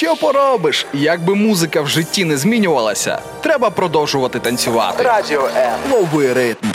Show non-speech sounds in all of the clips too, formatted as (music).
Що поробиш? Якби музика в житті не змінювалася, треба продовжувати танцювати. Радіо Е. Лови ритм.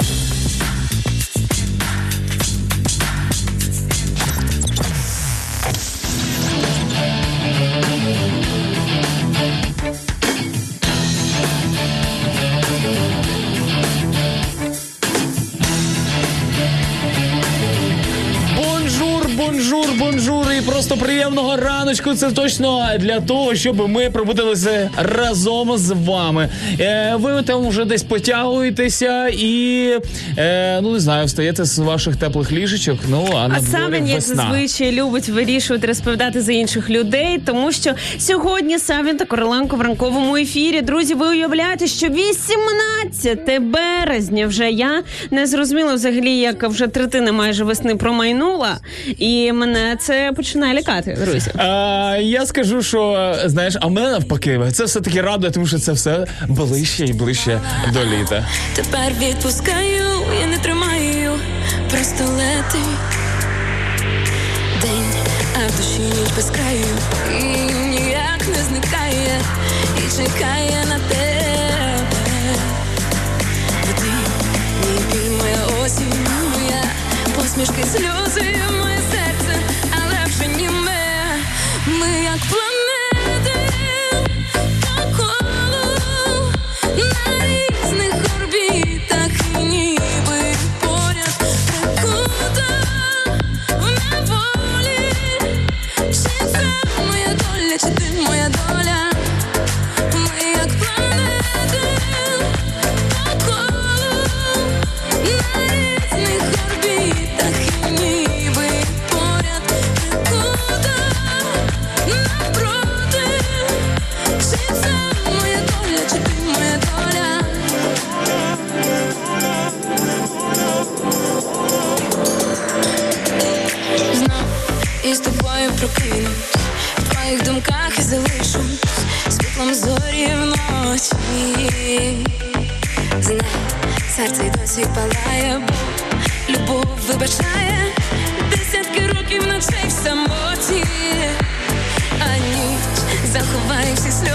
Раночку. Це точно для того, щоб ми пробудилися разом з вами. Е, ви там вже десь потягуєтеся і е, ну не знаю, встаєте з ваших теплих ліжечок. Ну а на А сам як весна. зазвичай, любить вирішувати розповідати за інших людей, тому що сьогодні Савін та Короленко в ранковому ефірі. Друзі, ви уявляєте, що 18 березня вже я не зрозуміла взагалі, як вже третина майже весни промайнула, і мене це починає лякати, друзі. А, я скажу, що знаєш, а мене навпаки, це все таки радує, тому що це все ближче і ближче до літа. Тепер відпускаю, я не тримаю, просто лети. День, а в душі ніч без краю. І ніяк не зникає, і чекає на тебе. Ти мій моя осінь, моя посмішки, сльози, моє колу серце й досі палає, бо любов вибачає. Десятки років ночей в самоті, а ніч заховає всі сльози,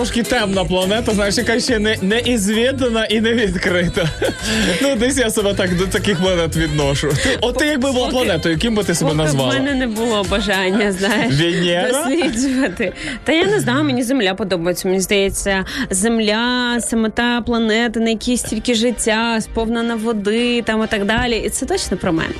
трошки темна планета, знаєш, яка ще не, не ізвідана і не відкрита. Ну, десь я себе так до таких планет відношу. От ти якби була планетою, ким би ти себе назвала? мене не було бажання, знаєш, Венера? досліджувати. Та я не знаю, мені земля подобається. Мені здається, земля саме та планета, на якій стільки життя, сповнена води там і так далі. І це точно про мене.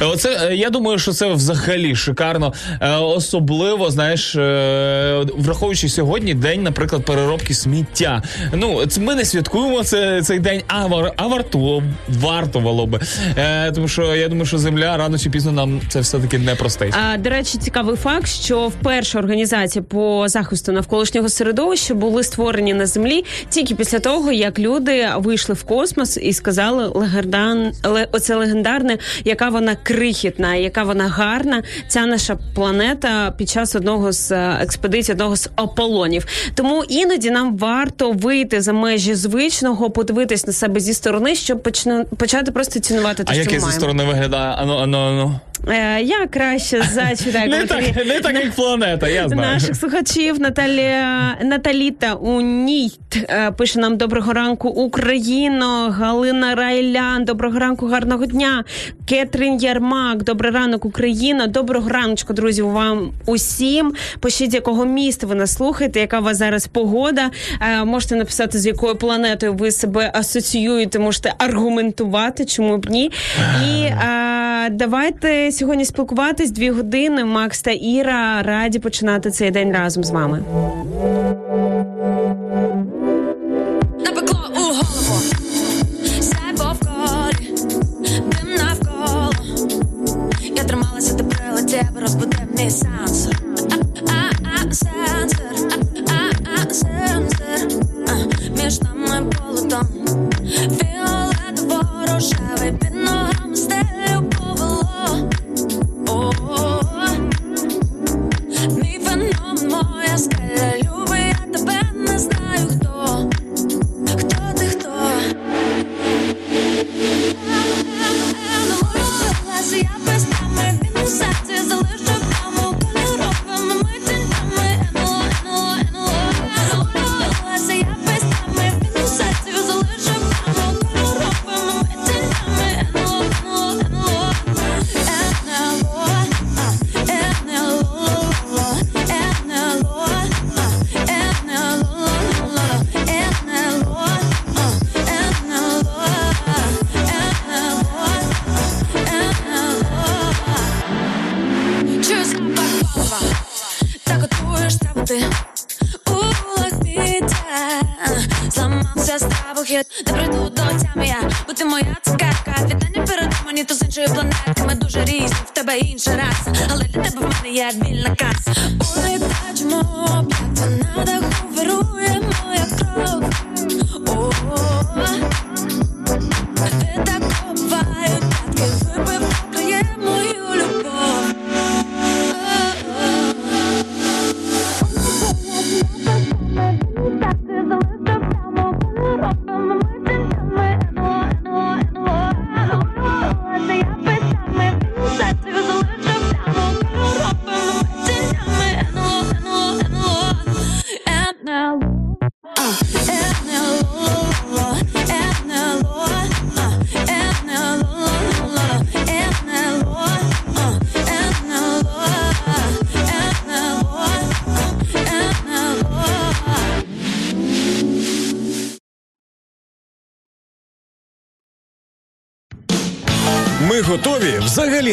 Оце е, я думаю, що це взагалі шикарно. Е, Особливо, знаєш, е, враховуючи сьогодні день, наприклад, переробки сміття. Ну, ми не святкуємо це, цей день, а, вар, а варту, вартувало би. Е, тому що я думаю, що земля рано чи пізно нам це все-таки не простить. А, до речі, цікавий факт, що вперше організації по захисту навколишнього середовища були створені на землі тільки після того, як люди вийшли в космос і сказали легендан, ле, оце легендарне, яка вона крихітна, яка вона гарна. Ця наша планета під час одного з е, експедицій, одного з Аполлонів. Тому іноді нам варто вийти за межі звичного, подивитись на себе зі сторони, щоб почну, почати просто цінувати те, А що як ми я зі сторони виглядає? Ану, ану, ану. Е, я краще зачитаю (laughs) Не коментарі так, не так, як планета, я знаю. наших слухачів. Наталія Наталіта Унійт е, пише нам доброго ранку, Україно, Галина Райлян. Доброго ранку, гарного дня. Кетрін Ярмак, добрий ранок, Україна. Доброго раночку, друзі, вам усім. Пишіть, якого міста ви нас слухаєте, яка у вас зараз погода. Е, можете написати, з якою планетою ви себе асоціюєте, можете аргументувати, чому б ні. І давайте сьогодні спілкуватись дві години. Макс та Іра раді починати цей день разом з вами. Напекло у голову, ти прилетів, мій сенсор. Сенсор, сенсор. Між нами полотом, фіолетово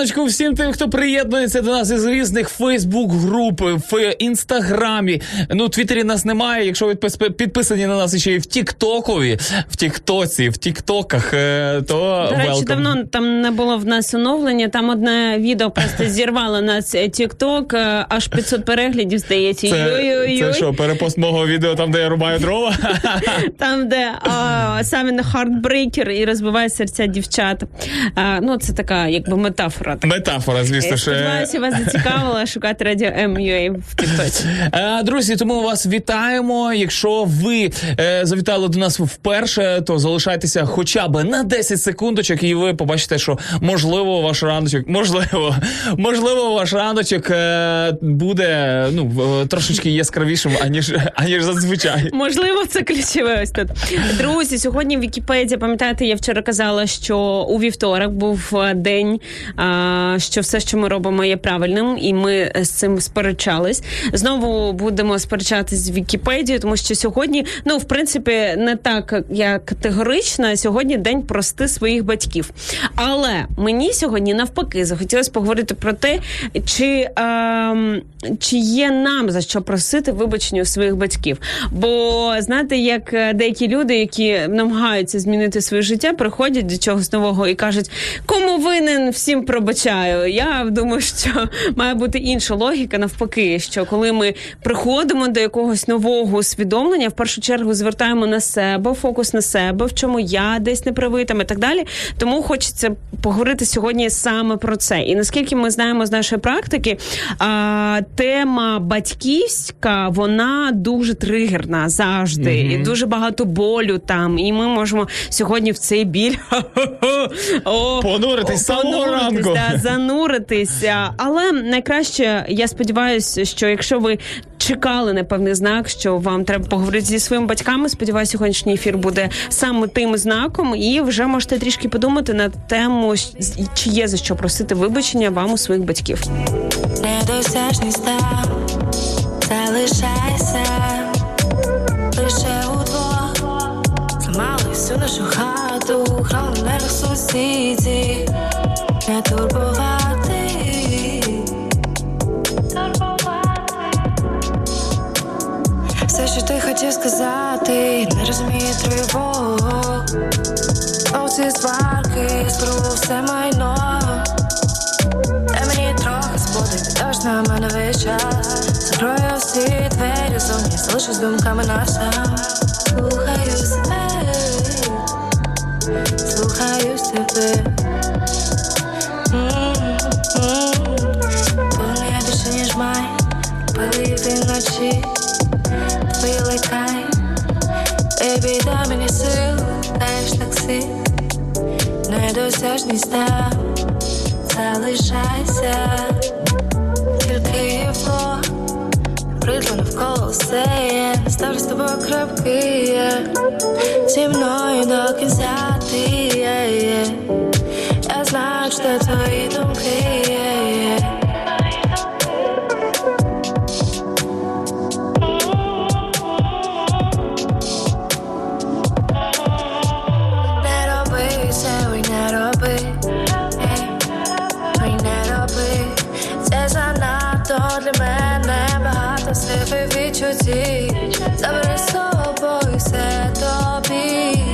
Раночку всім тим, хто приєднується до нас із різних Фейсбук-груп, в інстаграмі. Ну, Твіттері нас немає. Якщо ви підписані на нас ще й в Тіктокові, в Тіктоці, в Тіктоках, е, то До речі, welcome. давно там не було в нас оновлення. Там одне відео просто (laughs) зірвало нас TikTok, е, аж 500 переглядів, здається. Це, Йой-йой-йой. це що, перепост мого відео там, де я рубаю дрова? (laughs) Там, де саме на heartbreaker і розбиває серця дівчат. А, ну, це така, якби метафора. Так. Метафора, звісно ж. Сподіваюся, вас зацікавило шукати радіо M.ua в Тіктоці. Е, Друзі, тому вас вітаємо. Якщо ви е, завітали до нас вперше, то залишайтеся хоча б на 10 секундочок, і ви побачите, що можливо ваш раночок, можливо, (laughs) можливо, ваш раночок е, буде ну трошечки яскравішим, аніж (laughs) аніж зазвичай. Можливо, це ключове ось тут. Друзі, сьогодні в Вікіпедії, пам'ятаєте, я вчора казала, що у вівторок був день що все, що ми робимо, є правильним, і ми з цим сперечались. Знову будемо сперечатись з Вікіпедією, тому що сьогодні, ну в принципі, не так я категорична. Сьогодні день прости своїх батьків. Але мені сьогодні навпаки захотілося поговорити про те, чи, ем, чи є нам за що просити вибачення у своїх батьків. Бо знаєте, як е, деякі люди, які намагаються змінити своє життя, приходять до чогось нового і кажуть, кому винен, всім пробачаю. Я думаю, що (laughs) має бути інша логіка, навпаки, що коли ми приходимо до якогось нового усвідомлення, в першу чергу звертаємо на себе фокус на себе, в чому я десь не правий там і так далі. Тому хочеться поговорити сьогодні саме про це. І наскільки ми знаємо з нашої практики, а, тема батьківська вона дуже тригерна завжди, і дуже багато болю там. І ми можемо сьогодні в цей біль (laughs) Понуритись самого ранку. Зануритися. Але найкраще, я сподіваюся, що якщо ви чекали на певний знак, що вам треба поговорити зі своїми батьками. Сподіваюся, сьогоднішній ефір буде саме тим знаком, і вже можете трішки подумати на тему, чи є за що просити вибачення вам у своїх батьків. недосяжний став, залишайся лише удвох. Зламали всю нашу хату, храм на сусіді, не турбувати. Все, що ти хотів сказати, не розуміє тривог. Оці сварки, збру все майно. Дай мені трохи сподити, дощ на мене весь час Закрою всі двері зовні, залишусь думками на сам Слухаю себе, слухаю себе Твої ликай, Бейбі, дай тільки навколо є, тобою крапки є, зі мною до кінця ти є. Я знаю, що твої думки є, є. Себе відчуттів. Забери з собою все тобі.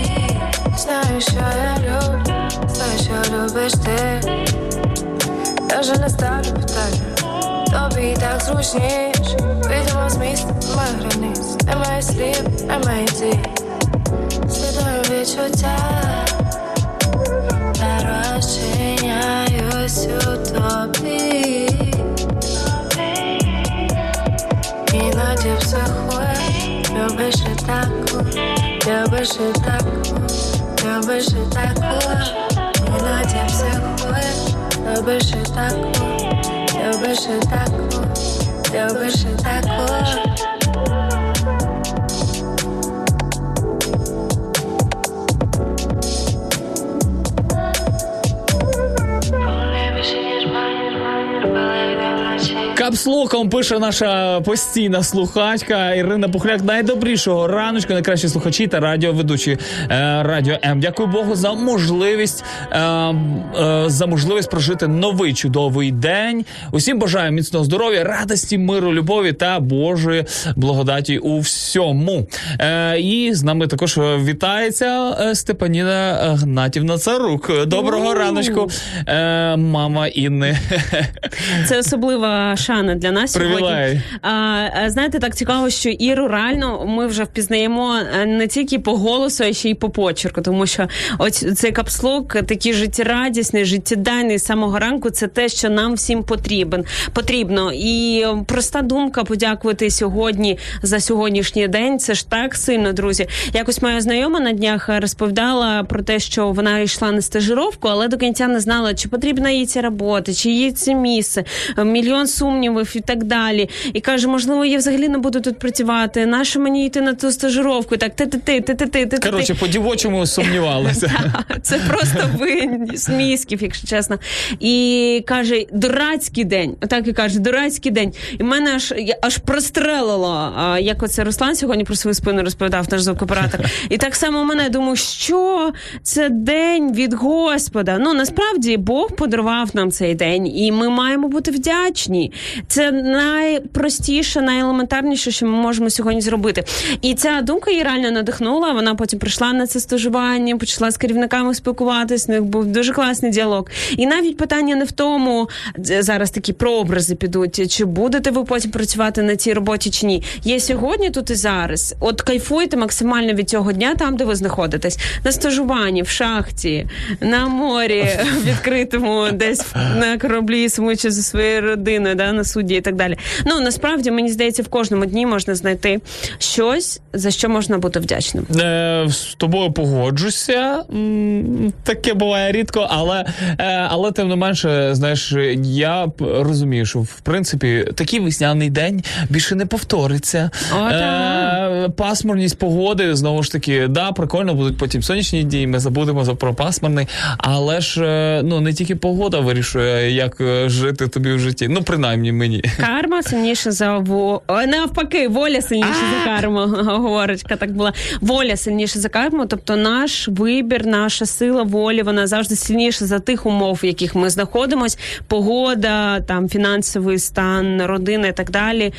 Знаю, що я люблю, знаю, що любиш ти. Я вже не ставлю питання. Тобі так зручніше. Вийдемо з міста, немає границь, немає слів, немає дій. Слідую відчуття та розчиняюсь у тобі. Психує, любиш і таку, любиш і таку, любиш і таку. Іноді психує, любиш і таку, любиш і таку, любиш і таку. Капслоком пише наша постійна слухачка Ірина Пухляк. Найдобрішого раночку, найкращі слухачі та радіоведучі е, Радіо М. Дякую Богу за можливість е, е, за можливість прожити новий чудовий день. Усім бажаю міцного здоров'я, радості, миру, любові та Божої благодаті у всьому. Е, і з нами також вітається е, Степаніна Гнатівна Царук. Доброго раночку, е, мама Інни. Це особлива шана для нас Привілей. сьогодні. А, знаєте, так цікаво, що Іру реально ми вже впізнаємо е, не тільки по голосу, а ще й по почерку, тому що ось цей капслок такий життєрадісний, життєдайний з самого ранку. Це те, що нам всім потрібен потрібно. І проста думка подякувати сьогодні за сьогоднішній день. Це ж так сильно, друзі. Якось моя знайома на днях розповідала про те, що вона йшла на стажировку, але до кінця не знала, чи потрібна їй ця робота, чи їй це місце. Мільйон сумнів і так далі. І каже, можливо, я взагалі не буду тут працювати. Нащо мені йти на ту стажировку? І Так, ти ти ти ти ти ти ти Коротше, по дівочому сумнівалися. (laughs) Це просто з якщо чесно. І каже, дурацький день. Отак і каже, дурацький день. І мене аж аж прострелило. Як оце Руслан сьогодні про свою спину розповідав, наш звукоператор. (laughs) І так само мене думаю, що це день від Господа. Ну насправді Бог подарував нам цей день, і ми маємо бути вдячні. Це найпростіше, найелементарніше, що ми можемо сьогодні зробити. І ця думка її реально надихнула. Вона потім прийшла на це стажування, почала з керівниками спілкуватись. У них був дуже класний діалог. І навіть питання не в тому, зараз такі прообрази підуть, чи будете ви потім працювати на цій роботі чи ні. Є сьогодні тут і зараз. От кайфуйте максимально від цього дня, там де ви знаходитесь, на стажуванні, в шахті, на морі (laughs) відкритому, десь на кораблі, сумуючи зі своєю родиною, да, на суді і так далі. Ну насправді мені здається, в кожному дні можна знайти щось, за що можна бути вдячним. Е, з тобою погоджуся. Таке буває рідко, але, е, але тим не менше, знаєш, я розумію, що в принципі такий весняний день більше не повториться. О, Е, пасмурність погоди знову ж таки, да, прикольно будуть потім сонячні дні. Ми забудемо за про пасмурний, але ж е, ну не тільки погода вирішує, як е, жити тобі в житті. Ну принаймні мені. Карма сильніша за во... Навпаки, воля сильніша за карму. (laughs) Поговорочка так була. Воля сильніша за карму. Тобто наш вибір, наша сила волі, вона завжди сильніша за тих умов, в яких ми знаходимось. Погода, там фінансовий стан, родина і так далі.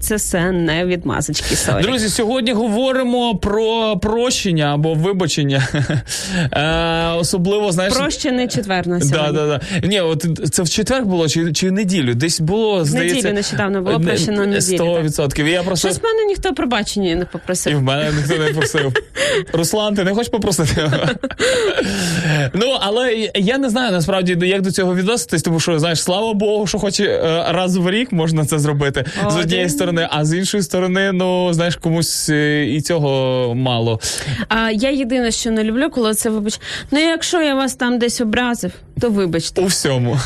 Це все не відмазочки. Sorry. Друзі, сьогодні говоримо про прощення або вибачення. (laughs) Е, особливо, знаєш. Прощений четвер на сьогодні. да, да. Ні, от це в четвер було чи, чи неділю? Десь було, здається. неділю нещодавно було прощено неділю, 100%. Я просто... Щось в мене ніхто пробачення не попросив. І в мене ніхто не просив. (laughs) Руслан, ти не хочеш попросити? (laughs) ну, але я не знаю насправді, як до цього відноситись, тому що, знаєш, слава Богу, що хоч е, раз в рік можна це зробити з Один. однієї сторони, а з іншої сторони, ну, знаєш, комусь е, і цього мало. А я єдине, що не люблю, коли це вибач. Ну, якщо я вас там десь образив, то вибачте. У всьому.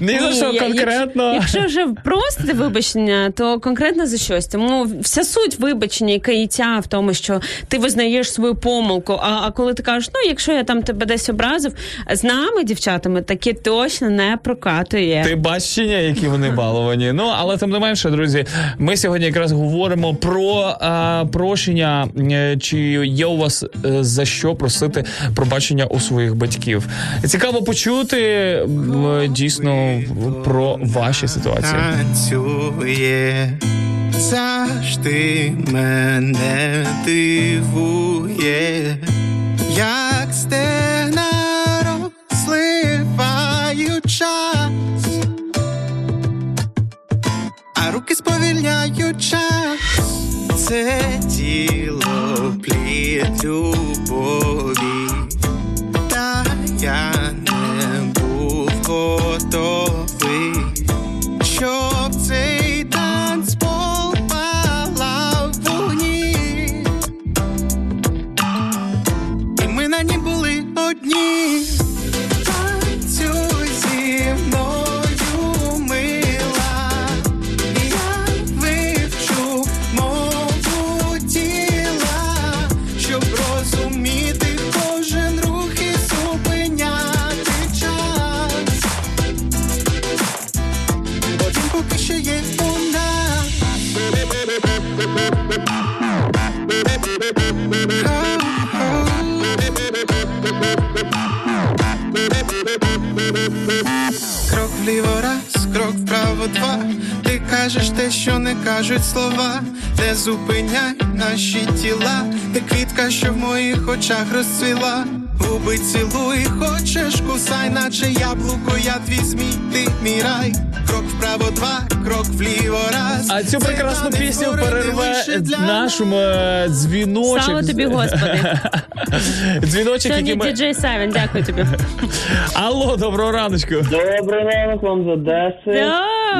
Ні за що конкретно. Якщо, вже просите вибачення, то конкретно за щось. Тому вся суть вибачення і каяття в тому, що ти визнаєш свою помилку. А, а коли ти кажеш, ну якщо я там тебе десь образив, з нами, дівчатами, таке точно не прокатує. Ти бачення, які вони баловані. Ну але тим не менше, друзі, ми сьогодні якраз говоримо про а, прощення. Чи є у вас е, за що просити пробачення у своїх батьків? Цікаво почути дійсно про ваші ситуації. танцює, завжди мене дивує, як стена розливають час, а руки сповільняють час. Це тіло плід любові, та я не був готовий, два. Ти кажеш те, що не кажуть слова. Не зупиняй наші тіла. Ти квітка, що в моїх очах розцвіла. Губи цілуй, хочеш, кусай, наче яблуко, я твій змій, ти мій рай. Крок вправо два, крок вліво раз. А цю прекрасну пісню перерве наш е, дзвіночок. Слава тобі, Господи. (laughs) Дзвіночок, Сьогодні який ми... діджей Савін, дякую тобі. (laughs) Алло, доброго раночку. Добрий ранок вам з Одеси.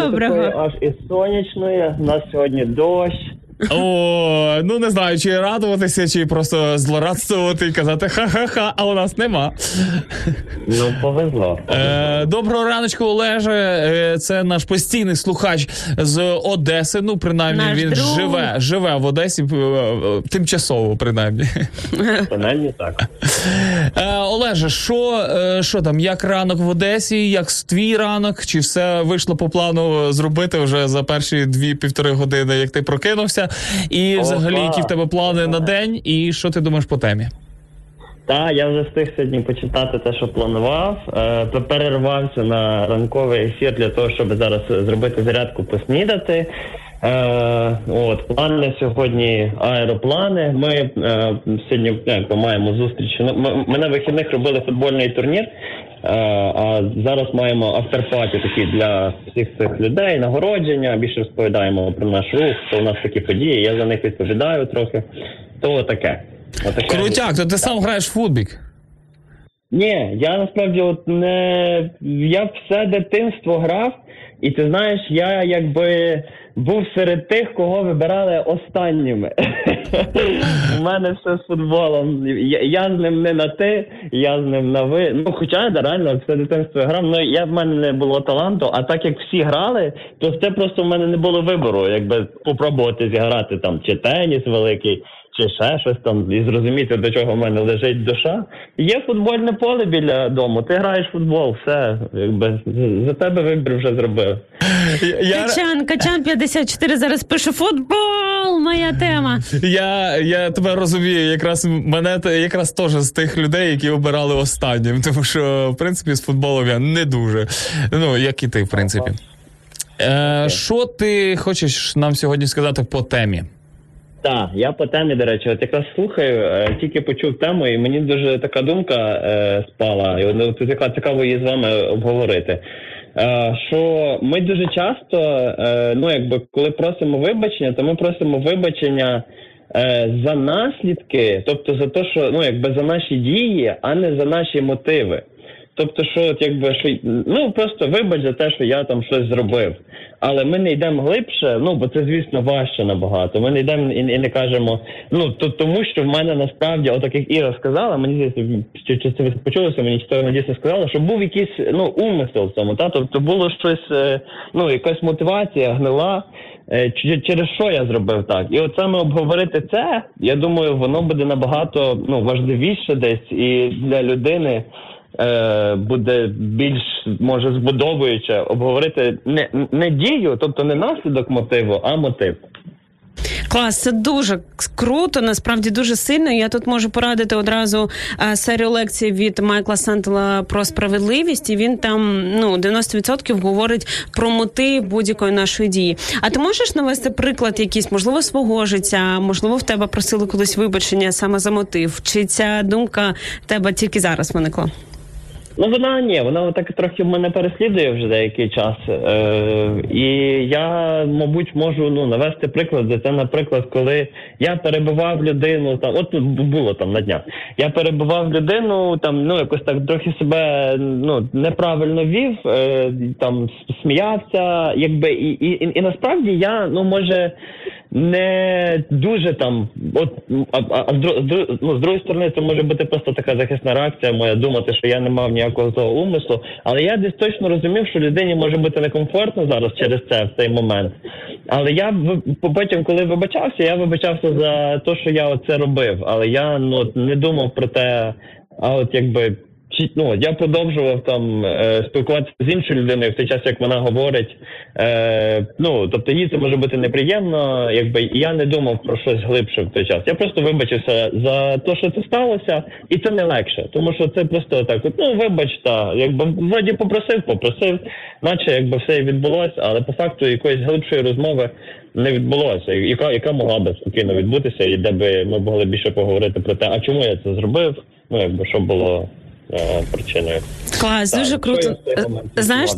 Доброго. Аж і сонячної. У нас сьогодні дощ. О, ну не знаю, чи радуватися, чи просто злорадствувати і казати ха-ха-ха, а у нас нема. Ну, повезло. Е, доброго раночку, Олеже. Е, це наш постійний слухач з Одеси. Ну, принаймні, Наш він друг. живе, живе в Одесі, е, е, тимчасово, принаймні. Принаймні так. Е, Олеже, що, що там, як ранок в Одесі, як твій ранок? Чи все вийшло по плану зробити вже за перші дві-півтори години, як ти прокинувся? І О, взагалі, які в тебе плани на день, і що ти думаєш по темі? Так, я вже встиг сьогодні почитати те, що планував. Е, перервався на ранковий ефір для того, щоб зараз зробити зарядку, поснідати. Е, от плани сьогодні аероплани. Ми е, сьогодні як, маємо зустріч. Ну, Ми, ми на вихідних робили футбольний турнір. А зараз маємо авторпаті такі для всіх цих людей, нагородження. Більше розповідаємо про наш рух. То у нас такі події. Я за них відповідаю трохи. То таке. Отаке. Крутяк, то ти сам граєш в футбік. Ні, я насправді от не я все дитинство грав, і ти знаєш, я якби був серед тих, кого вибирали останніми. У мене все з футболом. Я, я з ним не на ти, я з ним на ви. Ну, хоча да, реально все дитинство грав. Ну я в мене не було таланту, а так як всі грали, то це просто в мене не було вибору, якби попробувати зіграти там чи теніс великий чи ще щось там, і зрозуміти, до чого в мене лежить душа. Є футбольне поле біля дому, ти граєш в футбол, все, якби за тебе вибір вже зробив. Я, Качан, Качан 54 зараз пише футбол, моя тема. я, я тебе розумію, якраз мене якраз теж з тих людей, які обирали останнім, тому що в принципі з футболом я не дуже. Ну як і ти, в принципі. Е, Що ти хочеш нам сьогодні сказати по темі? Так, я по темі, до речі, от якраз слухаю, е, тільки почув тему, і мені дуже така думка е, спала, і от, ну, тут яка цікаво її з вами обговорити. Е, що ми дуже часто, е, ну якби коли просимо вибачення, то ми просимо вибачення е, за наслідки, тобто за те, що ну якби за наші дії, а не за наші мотиви. Тобто, що от якби що ну просто вибач за те, що я там щось зробив. Але ми не йдемо глибше, ну бо це звісно важче набагато. Ми не йдемо і, і не кажемо, ну то тому, що в мене насправді, отак як Іра сказала, мені здається, чи, це почулося, мені то дійсно сказала, що був якийсь ну умисел в цьому. Та тобто було щось, е, ну якась мотивація гнила. е, Через що я зробив так, і от саме обговорити це, я думаю, воно буде набагато ну важливіше десь і для людини буде більш може збудовуюче обговорити не, не дію, тобто не наслідок мотиву, а мотив. Клас, це дуже круто, насправді дуже сильно. Я тут можу порадити одразу серію лекцій від Майкла Сантела про справедливість. І він там ну 90% говорить про мотив будь-якої нашої дії. А ти можеш навести приклад якийсь, можливо, свого життя, можливо, в тебе просили колись вибачення саме за мотив? Чи ця думка тебе тільки зараз виникла? Ну вона ні, вона так трохи мене переслідує вже деякий час. Е, і я, мабуть, можу ну навести приклад. Це, наприклад, коли я перебував людину, там от було там на днях. Я перебував людину, там ну якось так трохи себе ну неправильно вів, е, там сміявся, якби і, і, і, і насправді я ну може не дуже там, от а, а, з, з, ну, з другої сторони, це може бути просто така захисна реакція моя думати, що я не мав ніякого злого умислу. Але я десь точно розумів, що людині може бути некомфортно зараз через це в цей момент. Але я потім, коли вибачався, я вибачався за те, що я це робив. Але я ну не думав про те, а от якби. Чи ну я продовжував там е, спілкуватися з іншою людиною в той час, як вона говорить. Е, ну тобто їй це може бути неприємно, якби я не думав про щось глибше в той час. Я просто вибачився за те, що це сталося, і це не легше, тому що це просто так. От, ну вибач, та якби вроді попросив, попросив, наче якби все відбулося, але по факту якоїсь глибшої розмови не відбулося, яка яка могла би спокійно відбутися, і де би ми могли більше поговорити про те, а чому я це зробив, ну якби що було причиною. Клас, Так, дуже круто. момент Знаєш,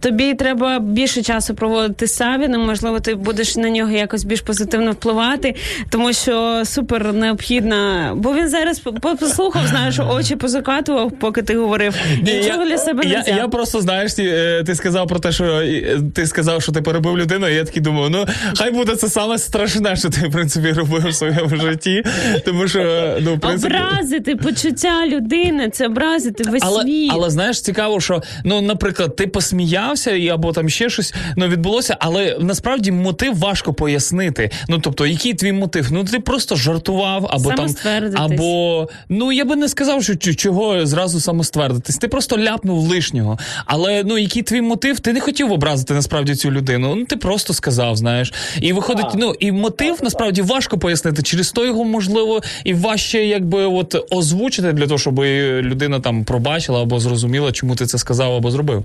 тобі треба більше часу проводити з Савіним. Можливо, ти будеш на нього якось більш позитивно впливати, тому що супер необхідно. Бо він зараз послухав, знаєш, очі позакатував, поки ти говорив. Нічого для себе не я, я просто знаєш, ті, е, ти сказав про те, що е, ти сказав, що ти перебив людину, і я такий думаю, ну хай буде це саме страшне, що ти в принципі робив в своєму житті. Тому що ну в принципі. Образити почуття людини, це образити весь Але, світ. але знаєш, цікаво, що ну, наприклад, ти посміявся і або там ще щось ну, відбулося, але насправді мотив важко пояснити. Ну тобто, який твій мотив? Ну ти просто жартував, або там або ну я би не сказав, що чого зразу самоствердитись. Ти просто ляпнув лишнього. Але ну який твій мотив? Ти не хотів образити насправді цю людину. Ну ти просто сказав, знаєш. І виходить, ну і мотив насправді важко пояснити. Через то його можливо і важче, якби от озвучити для того, щоб людина там пробачила або зрозуміла, чому ти це сказав або зробив.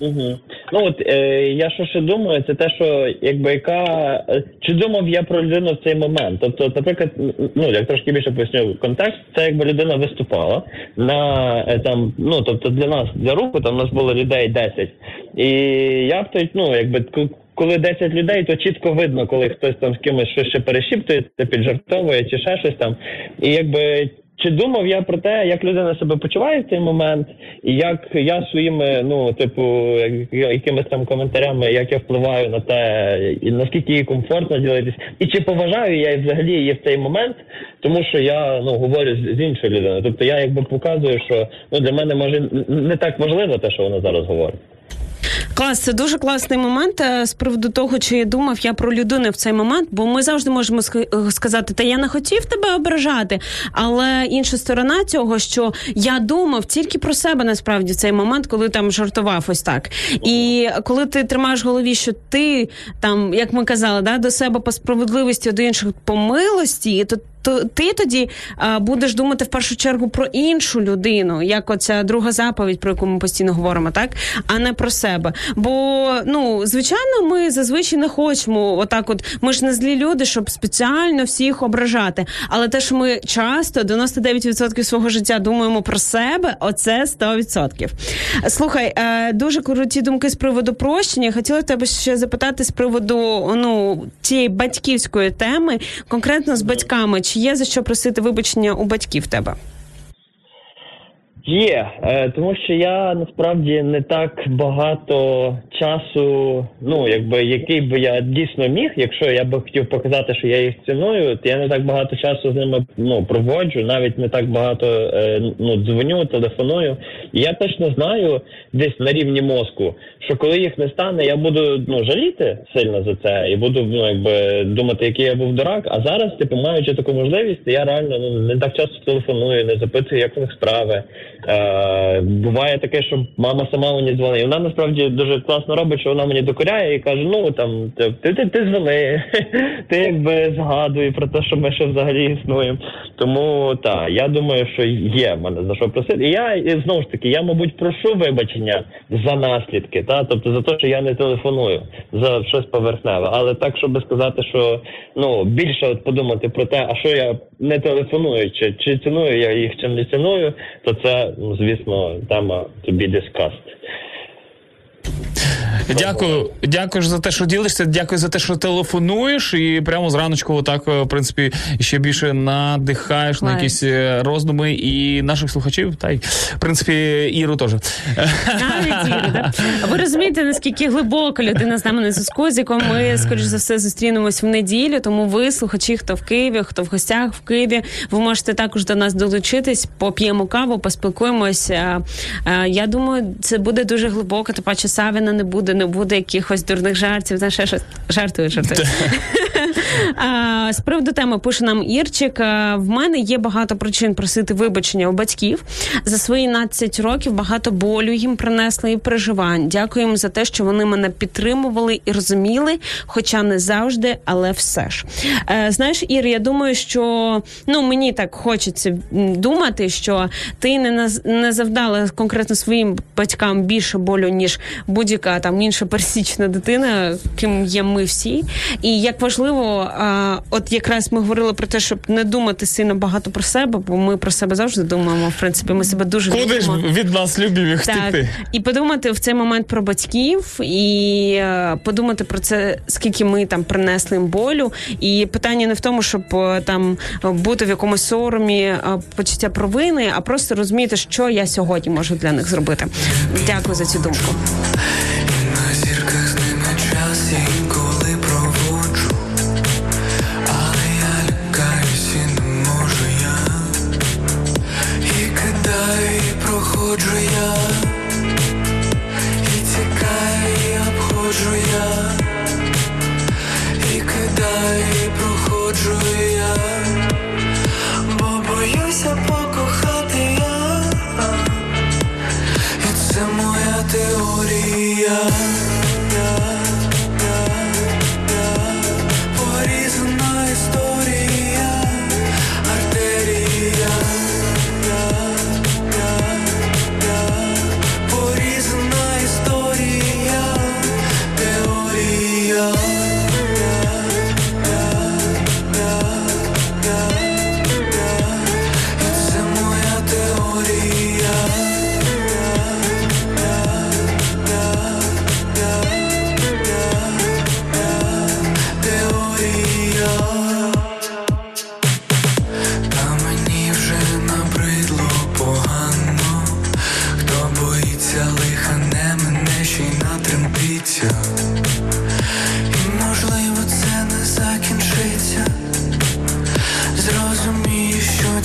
Угу. Ну от е, я що ще думаю, це те, що якби яка чи думав я про людину в цей момент. Тобто, наприклад, ну я трошки більше поясню контекст, це якби людина виступала на е, там, ну тобто для нас, для руху, там у нас було людей 10. І я б той, ну якби коли 10 людей, то чітко видно, коли хтось там з кимось щось ще перешіптується, піджартовує чи ще щось там. І якби чи думав я про те, як людина себе почуває в цей момент, і як я своїми, ну, типу, якимись там коментарями, як я впливаю на те, і наскільки їй комфортно ділитись, і чи поважаю я взагалі її в цей момент, тому що я ну говорю з, іншою людиною. Тобто я якби показую, що ну для мене може не так важливо те, що вона зараз говорить. Клас, це дуже класний момент е, з приводу того, чи я думав я про людину в цей момент, бо ми завжди можемо е, сказати, та я не хотів тебе ображати. Але інша сторона цього, що я думав тільки про себе насправді в цей момент, коли там жартував ось так. І коли ти тримаєш в голові, що ти там, як ми казали, да, до себе по справедливості, до інших по милості, то то ти тоді а, будеш думати в першу чергу про іншу людину, як оця друга заповідь, про яку ми постійно говоримо, так а не про себе. Бо ну звичайно, ми зазвичай не хочемо. Отак, от ми ж не злі люди, щоб спеціально всіх ображати. Але те, що ми часто 99% свого життя думаємо про себе, оце 100%. Слухай, е, дуже круті думки з приводу прощення. Хотіла тебе ще запитати з приводу ну цієї батьківської теми, конкретно з батьками. Чи є за що просити вибачення у батьків тебе? Є, е, тому що я насправді не так багато часу, ну якби який би я дійсно міг, якщо я би хотів показати, що я їх ціную, то я не так багато часу з ними ну проводжу, навіть не так багато е, ну дзвоню, телефоную. І я точно знаю десь на рівні мозку, що коли їх не стане, я буду ну жаліти сильно за це і буду ну якби думати, який я був дурак. А зараз, типу, маючи таку можливість, я реально ну не так часто телефоную, не запитую, як у них справи. Е, буває таке, що мама сама мені дзвонить. Вона насправді дуже класно робить, що вона мені докоряє і каже: ну там ти ти, ти, дзвони, (laughs) ти якби згадуй про те, що ми ще взагалі існуємо. Тому так, я думаю, що є мене за що просити. І я і знову ж таки, я мабуть прошу вибачення за наслідки, та тобто за те, що я не телефоную за щось поверхневе. Але так, щоб сказати, що ну більше от подумати про те, а що я не телефоную, чи, чи ціную я їх, чи не ціную, то це звісно тема to be discussed. Дякую, дякую за те, що ділишся. Дякую за те, що телефонуєш, і прямо зраночку, отак, е, в принципі, ще більше надихаєш на якісь е, роздуми і наших слухачів, та й в принципі Іру теж. Навіть да? Ви розумієте, наскільки глибоко людина з нами на зв'язку, з якою ми, скоріш за все, зустрінемось в неділю. Тому ви, слухачі, хто в Києві, хто в гостях в Києві, ви можете також до нас долучитись, поп'ємо каву, поспілкуємося. Е, Я думаю, це буде дуже глибоко. Паче Савіна не буде, не буде якихось дурних жартів. Щось жартую, жартую. (laughs) З приводу теми пише нам Ірчик. В мене є багато причин просити вибачення у батьків. За свої 12 років багато болю їм принесли і переживань. Дякую їм за те, що вони мене підтримували і розуміли, хоча не завжди, але все ж. Е, знаєш, Ір, я думаю, що ну мені так хочеться думати, що ти не наз- не завдала конкретно своїм батькам більше болю, ніж будь-яка там інша пересічна дитина, ким є ми всі. І як важливо а, от якраз ми говорили про те, щоб не думати сильно багато про себе, бо ми про себе завжди думаємо. В принципі, ми себе дуже Куди ж від нас любів Так, і подумати в цей момент про батьків, і е, подумати про це, скільки ми там принесли їм болю. І питання не в тому, щоб е, там бути в якомусь соромі, е, почуття провини, а просто розуміти, що я сьогодні можу для них зробити. Дякую за цю думку.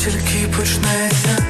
Тільки почнеться.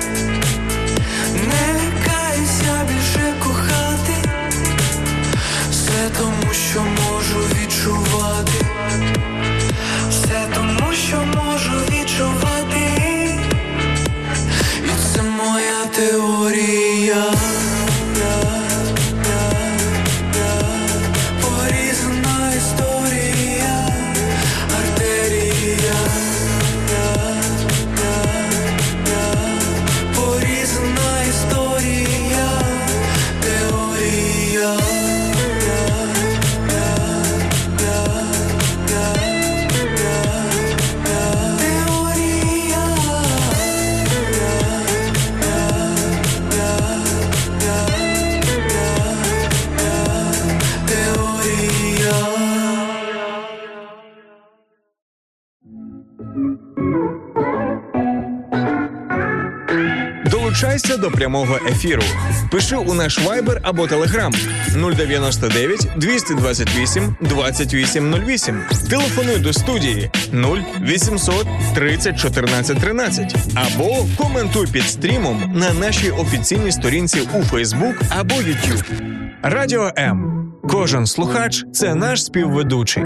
Прямого ефіру. Пиши у наш Viber або Telegram 099 228 2808. Телефонуй до студії 0800 30 14 13 або коментуй під стрімом на нашій офіційній сторінці у Facebook або YouTube. Радіо М. Кожен слухач це наш співведучий.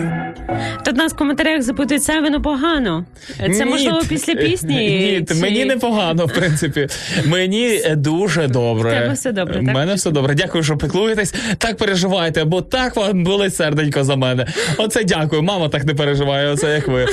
Тут нас в коментарях запитують Савіну погано. Це Ні, можливо після пісні. (laughs) Ні, чи- мені непогано, в принципі. Мені е, дуже добре. Тебе все добре, У мене все добре. Дякую, що піклуєтесь. Так переживайте, бо так вам болить серденько за мене. Оце дякую. Мама так не переживає, оце як ви.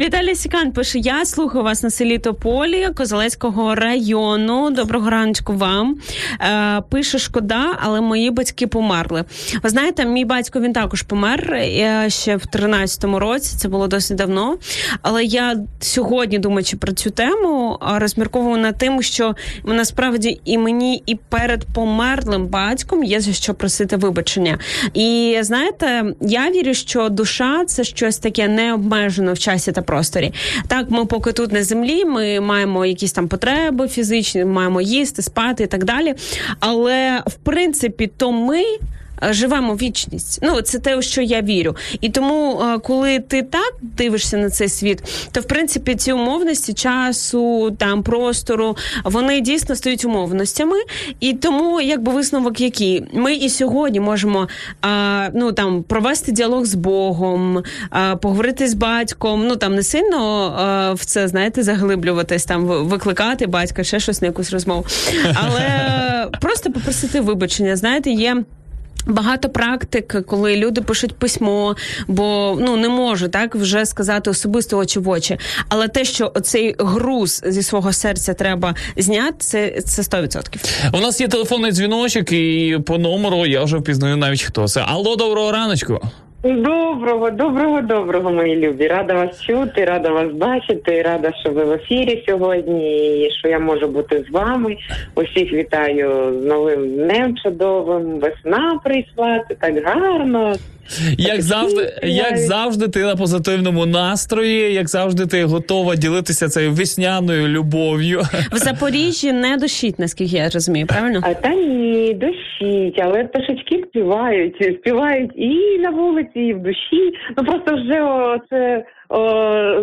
Віталій Сікан пише: Я слухаю вас на селі Тополі Козелецького району. Доброго раночку вам. Е, пише шкода, але мої батьки померли. Знаєте, мій батько він також помер е, ще в 13-му році. Це було досить давно. Але я сьогодні, думаючи про цю тему, розмірковую над тим, що насправді і мені, і перед померлим батьком є за що просити вибачення. І знаєте, я вірю, що душа це щось таке необмежено в часі та просторі. Так, ми поки тут на землі, ми маємо якісь там потреби фізичні, маємо їсти, спати і так далі. Але в принципі, то ми. Е, Живемо вічність. Ну, це те, у що я вірю. І тому, е, коли ти так дивишся на цей світ, то в принципі ці умовності часу, там простору, вони дійсно стають умовностями. І тому, якби висновок, який ми і сьогодні можемо а, ну там провести діалог з Богом, поговорити з батьком. Ну там не сильно в це знаєте, заглиблюватись, там викликати батька, ще щось на якусь розмову, але е, просто попросити вибачення. Знаєте, є. Багато практик, коли люди пишуть письмо, бо ну не можу так вже сказати особисто очі в очі. Але те, що оцей груз зі свого серця треба зняти, це це 100%. У нас є телефонний дзвіночок, і по номеру я вже впізнаю навіть хто це. Алло, доброго раночку. Доброго, доброго, доброго, мої любі. Рада вас чути, рада вас бачити, рада, що ви в ефірі сьогодні, і що я можу бути з вами. Усіх вітаю з новим днем чудовим. Весна прийшла, це так гарно. Як завжди, як завжди, ти на позитивному настрої, як завжди, ти готова ділитися цією весняною любов'ю. В Запоріжжі не дощить, наскільки я розумію, правильно? А та ні, дощить, але пташечки співають, співають і на вулиці, і в душі. Ну просто вже о, це о,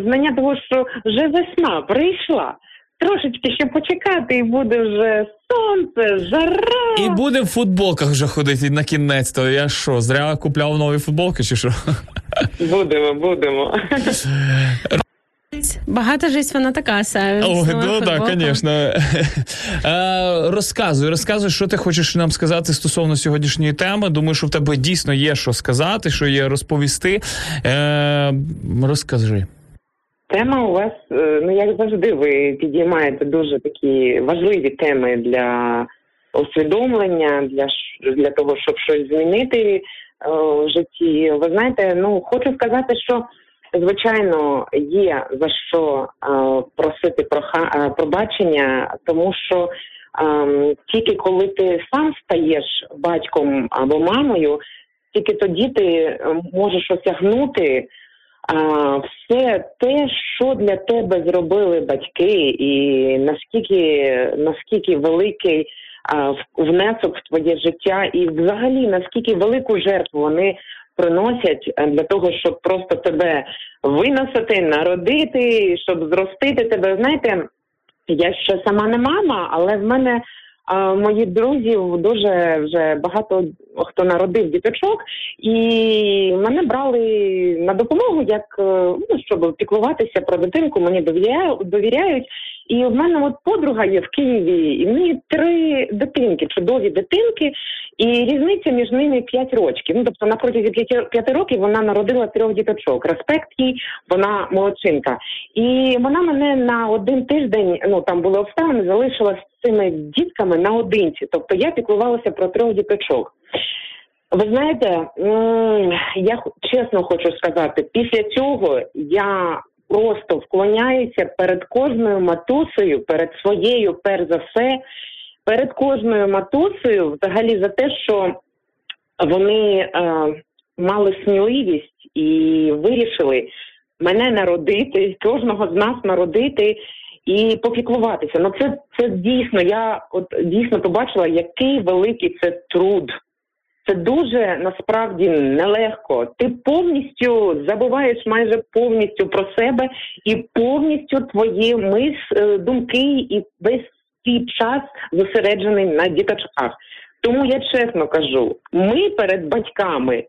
знання того, що вже весна прийшла. Трошечки ще почекати, і буде вже сонце, жара. І буде в футболках вже ходити на кінець. То я що, зря купляв нові футболки, чи що? Будемо, будемо. (laughs) Багата жисть вона така. Ой, ну так, звісно. Розказуй, розказуй, що ти хочеш нам сказати стосовно сьогоднішньої теми. Думаю, що в тебе дійсно є що сказати, що є розповісти. Е, Розкажи. Тема у вас, е, ну як завжди, ви підіймаєте дуже такі важливі теми для усвідомлення, для для того, щоб щось змінити е, в житті. Ви знаєте, ну хочу сказати, що звичайно є за що е, просити проха, е, пробачення, тому що е, тільки коли ти сам стаєш батьком або мамою, тільки тоді ти е, можеш осягнути все те, що для тебе зробили батьки, і наскільки наскільки великий внесок в твоє життя, і взагалі наскільки велику жертву вони приносять е, для того, щоб просто тебе виносити, народити, щоб зростити тебе. Знаєте, я ще сама не мама, але в мене а, мої друзі дуже вже багато хто народив діточок, і мене брали на допомогу, як е, ну щоб піклуватися про дитинку. Мені довіряють. І в мене от подруга є в Києві, і в неї три дитинки, чудові дитинки, і різниця між ними 5 років. Ну тобто на протязі 5, 5 років вона народила трьох діточок. Респект їй, вона молодчинка. І вона мене на один тиждень, ну там були обставини, залишила з цими дітками наодинці. Тобто я піклувалася про трьох діточок. Ви знаєте, я чесно хочу сказати, після цього я просто вклоняюся перед кожною матусею, перед своєю, перш за все, перед кожною матусею, взагалі за те, що вони е, мали сміливість і вирішили мене народити, кожного з нас народити і попіклуватися. Ну це, це дійсно. Я от дійсно побачила, який великий це труд. Це дуже насправді нелегко. Ти повністю забуваєш майже повністю про себе і повністю твої мис, е, думки і весь твій час зосереджений на діточках. Тому я чесно кажу, ми перед батьками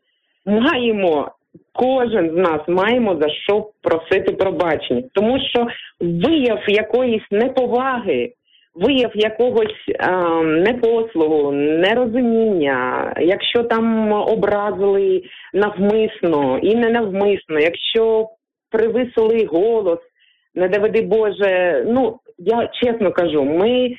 маємо. Кожен з нас маємо за що просити пробачення, тому що вияв якоїсь неповаги, вияв якогось е, непослугу, нерозуміння, якщо там образили навмисно і не навмисно, якщо привисили голос, не доведи Боже. Ну я чесно кажу, ми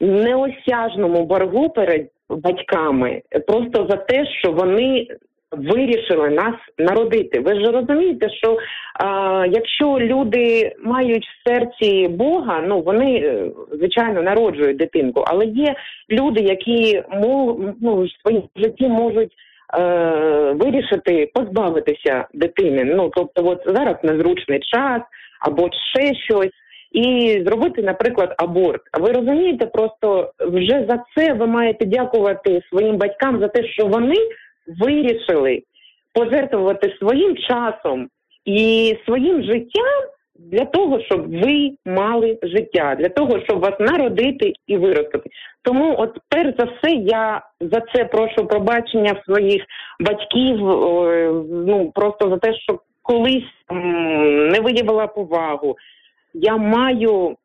неосяжному боргу перед батьками просто за те, що вони вирішили нас народити. Ви ж розумієте, що а, якщо люди мають в серці Бога, ну вони е, звичайно народжують дитинку, але є люди, які ну, в своїм житті можуть. Е, вирішити позбавитися дитини. Ну тобто, от зараз незручний час або ще щось, і зробити, наприклад, аборт. А ви розумієте, просто вже за це ви маєте дякувати своїм батькам за те, що вони вирішили пожертвувати своїм часом і своїм життям для того, щоб ви мали життя, для того, щоб вас народити і виростити. Тому, от перш за все, я за це прошу пробачення своїх батьків. е, Ну просто за те, що колись не виявила повагу. Я маю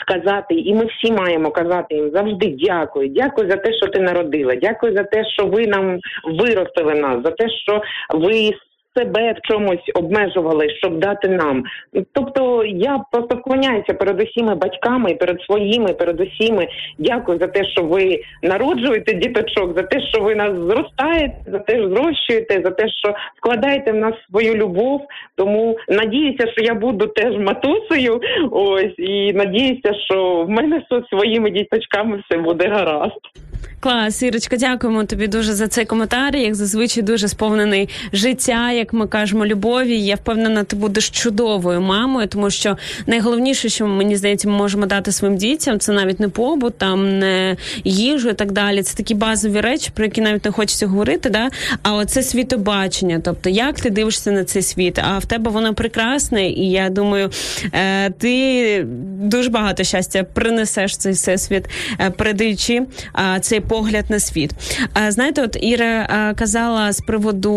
сказати, і ми всі маємо казати їм завжди дякую. Дякую за те, що ти народила. Дякую за те, що ви нам виростили нас, за те, що ви себе в чомусь обмежували, щоб дати нам. Тобто я просто вклоняюся перед усіма батьками, перед своїми, перед усіми. Дякую за те, що ви народжуєте діточок, за те, що ви нас зростаєте, за те, що зрощуєте, за те, що вкладаєте в нас свою любов. Тому надіюся, що я буду теж матусею. Ось і надіюся, що в мене зі своїми діточками все буде гаразд. Клас, Ірочка, дякуємо тобі дуже за цей коментар. Як зазвичай дуже сповнений життя, як ми кажемо, любові. Я впевнена, ти будеш чудовою мамою, тому що найголовніше, що мені здається, ми можемо дати своїм дітям, це навіть не побут, там не їжу і так далі. Це такі базові речі, про які навіть не хочеться говорити. Да? А оце світобачення. Тобто, як ти дивишся на цей світ? А в тебе воно прекрасне, і я думаю, е, ти дуже багато щастя принесеш цей всесвіт, е, передаючи е, цей погляд на світ. Знаєте, от Іра казала з приводу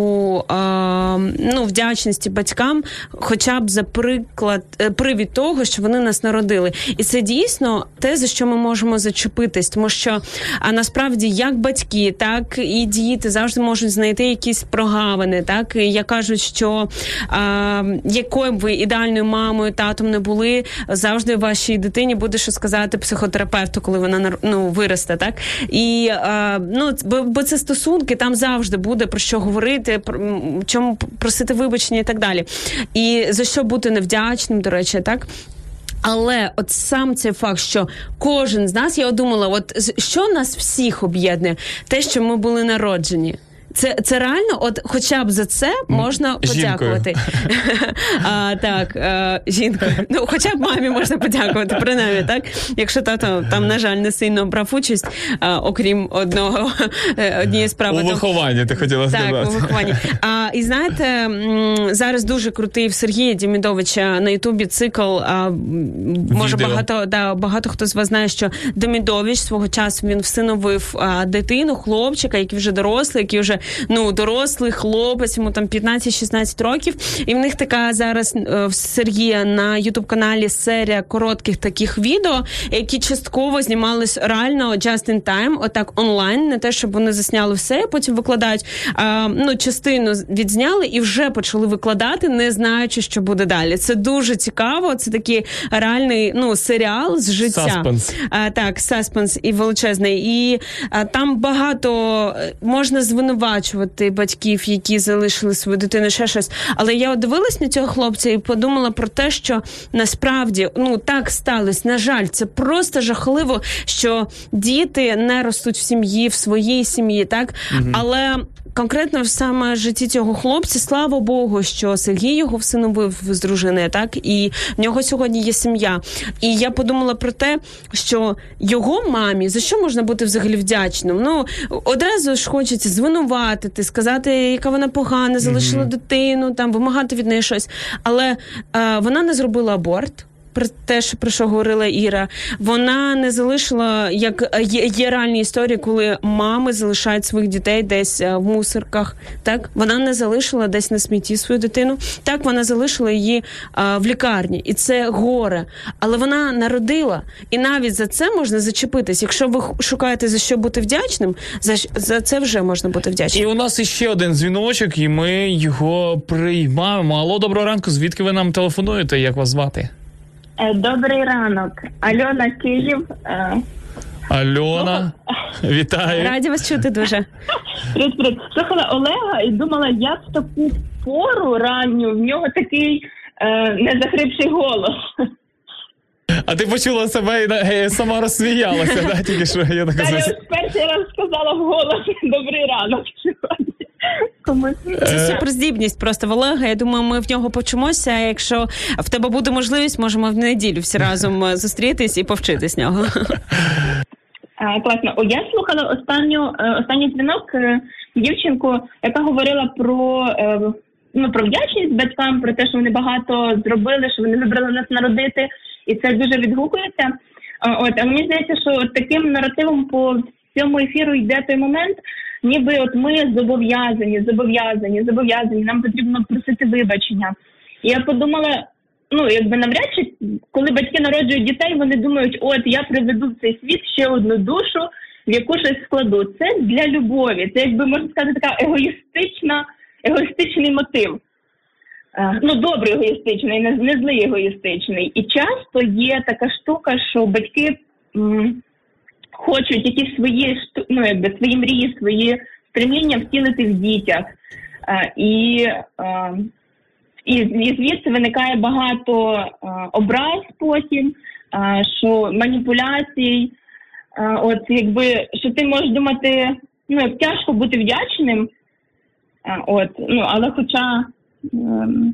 ну, вдячності батькам, хоча б за приклад е, привід того, що вони нас народили. І це дійсно те, за що ми можемо зачепитись, тому що а насправді як батьки, так і діти завжди можуть знайти якісь прогавини. Так і як кажуть, що а, якою б ви ідеальною мамою, татом не були, завжди вашій дитині буде що сказати психотерапевту, коли вона ну, виросте, так і е, ну бо, це стосунки, там завжди буде про що говорити, про чому просити вибачення і так далі. І за що бути невдячним, до речі, так. Але от сам цей факт, що кожен з нас, я думала, от що нас всіх об'єднує, те, що ми були народжені. Це, це реально, от хоча б за це можна подякувати. (laughs) а, так, е, жінкою. Ну, хоча б мамі можна подякувати, принаймні, так? Якщо тато там, на жаль, не сильно брав участь, а, окрім одного е, однієї справи. У вихованні ти хотіла так, у вихованні. А, і знаєте, зараз дуже крутий в Сергія Дімідовича на Ютубі цикл. А, може, багато, да, багато хто з вас знає, що Демідович свого часу він всиновив а, дитину, хлопчика, який вже дорослий, який вже ну, дорослий хлопець, йому там 15-16 років. І в них така зараз е, в Сергія на Ютуб каналі серія коротких таких відео, які частково знімались реально just in time, отак онлайн, не те, щоб вони засняли все, потім викладають. А, ну, частину відзняли і вже почали викладати, не знаючи, що буде далі. Це дуже цікаво. Це такий реальний ну, серіал з життя. Саспенс. А, так, саспенс і величезний. І а, там багато е, можна звинувачувати батьків, які залишили свою дитину, ще щось. Але я дивилась на цього хлопця і подумала про те, що насправді ну так сталося. На жаль, це просто жахливо, що діти не ростуть в сім'ї, в своїй сім'ї, так але. Конкретно в саме житті цього хлопця, слава Богу, що Сергій його всиновив з дружиною, так і в нього сьогодні є сім'я. І я подумала про те, що його мамі за що можна бути взагалі вдячним? Ну одразу ж хочеться звинуватити, сказати, яка вона погана, залишила дитину, там вимагати від неї щось. Але е, вона не зробила аборт. Про те, що про що говорила Іра, вона не залишила як є, є реальні історії, коли мами залишають своїх дітей десь е, в мусорках. Так вона не залишила десь на смітті свою дитину. Так вона залишила її а, в лікарні, і це горе. Але вона народила, і навіть за це можна зачепитись. Якщо ви шукаєте за що бути вдячним, за, за це вже можна бути І у нас іще один дзвіночок, і ми його приймаємо. Алло, доброго ранку. Звідки ви нам телефонуєте? Як вас звати? Е, Добрий ранок. Альона Київ. Е, Альона, вітаю. Раді вас чути дуже. Привіт, привіт. Слухала Олега і думала, як в таку пору ранню в нього такий е, незахрипший голос. А ти почула себе і сама розсміялася, да? Тільки що я така Та я ось перший раз сказала в голос Добрий ранок сьогодні. Це суперздібність просто в Олега. Я думаю, ми в нього почимося. А Якщо в тебе буде можливість, можемо в неділю всі разом е, зустрітись і повчити з нього. А, класно. О, я слухала останню е, останній дзвінок е, дівчинку, яка говорила про, ну, про вдячність батькам, про те, що вони багато зробили, що вони вибрали нас народити, і це дуже відгукується. От, а мені здається, що таким наративом по цьому ефіру йде той момент, ніби от ми зобов'язані, зобов'язані, зобов'язані, нам потрібно просити вибачення. І я подумала, ну якби навряд чи коли батьки народжують дітей, вони думають, от я приведу в цей світ ще одну душу, в яку щось складу. Це для любові. Це якби можна сказати, така егоїстична, егоїстичний мотив. е, ну добрий егоїстичний, не, не злий егоїстичний. І часто є така штука, що батьки хочуть якісь свої ну, якби свої мрії, свої стремління втілити в дітях. Е, І, е, і, і звідси виникає багато е, образ потім, що маніпуляцій. От якби що ти можеш думати, ну як тяжко бути вдячним. От, ну але хоча ем,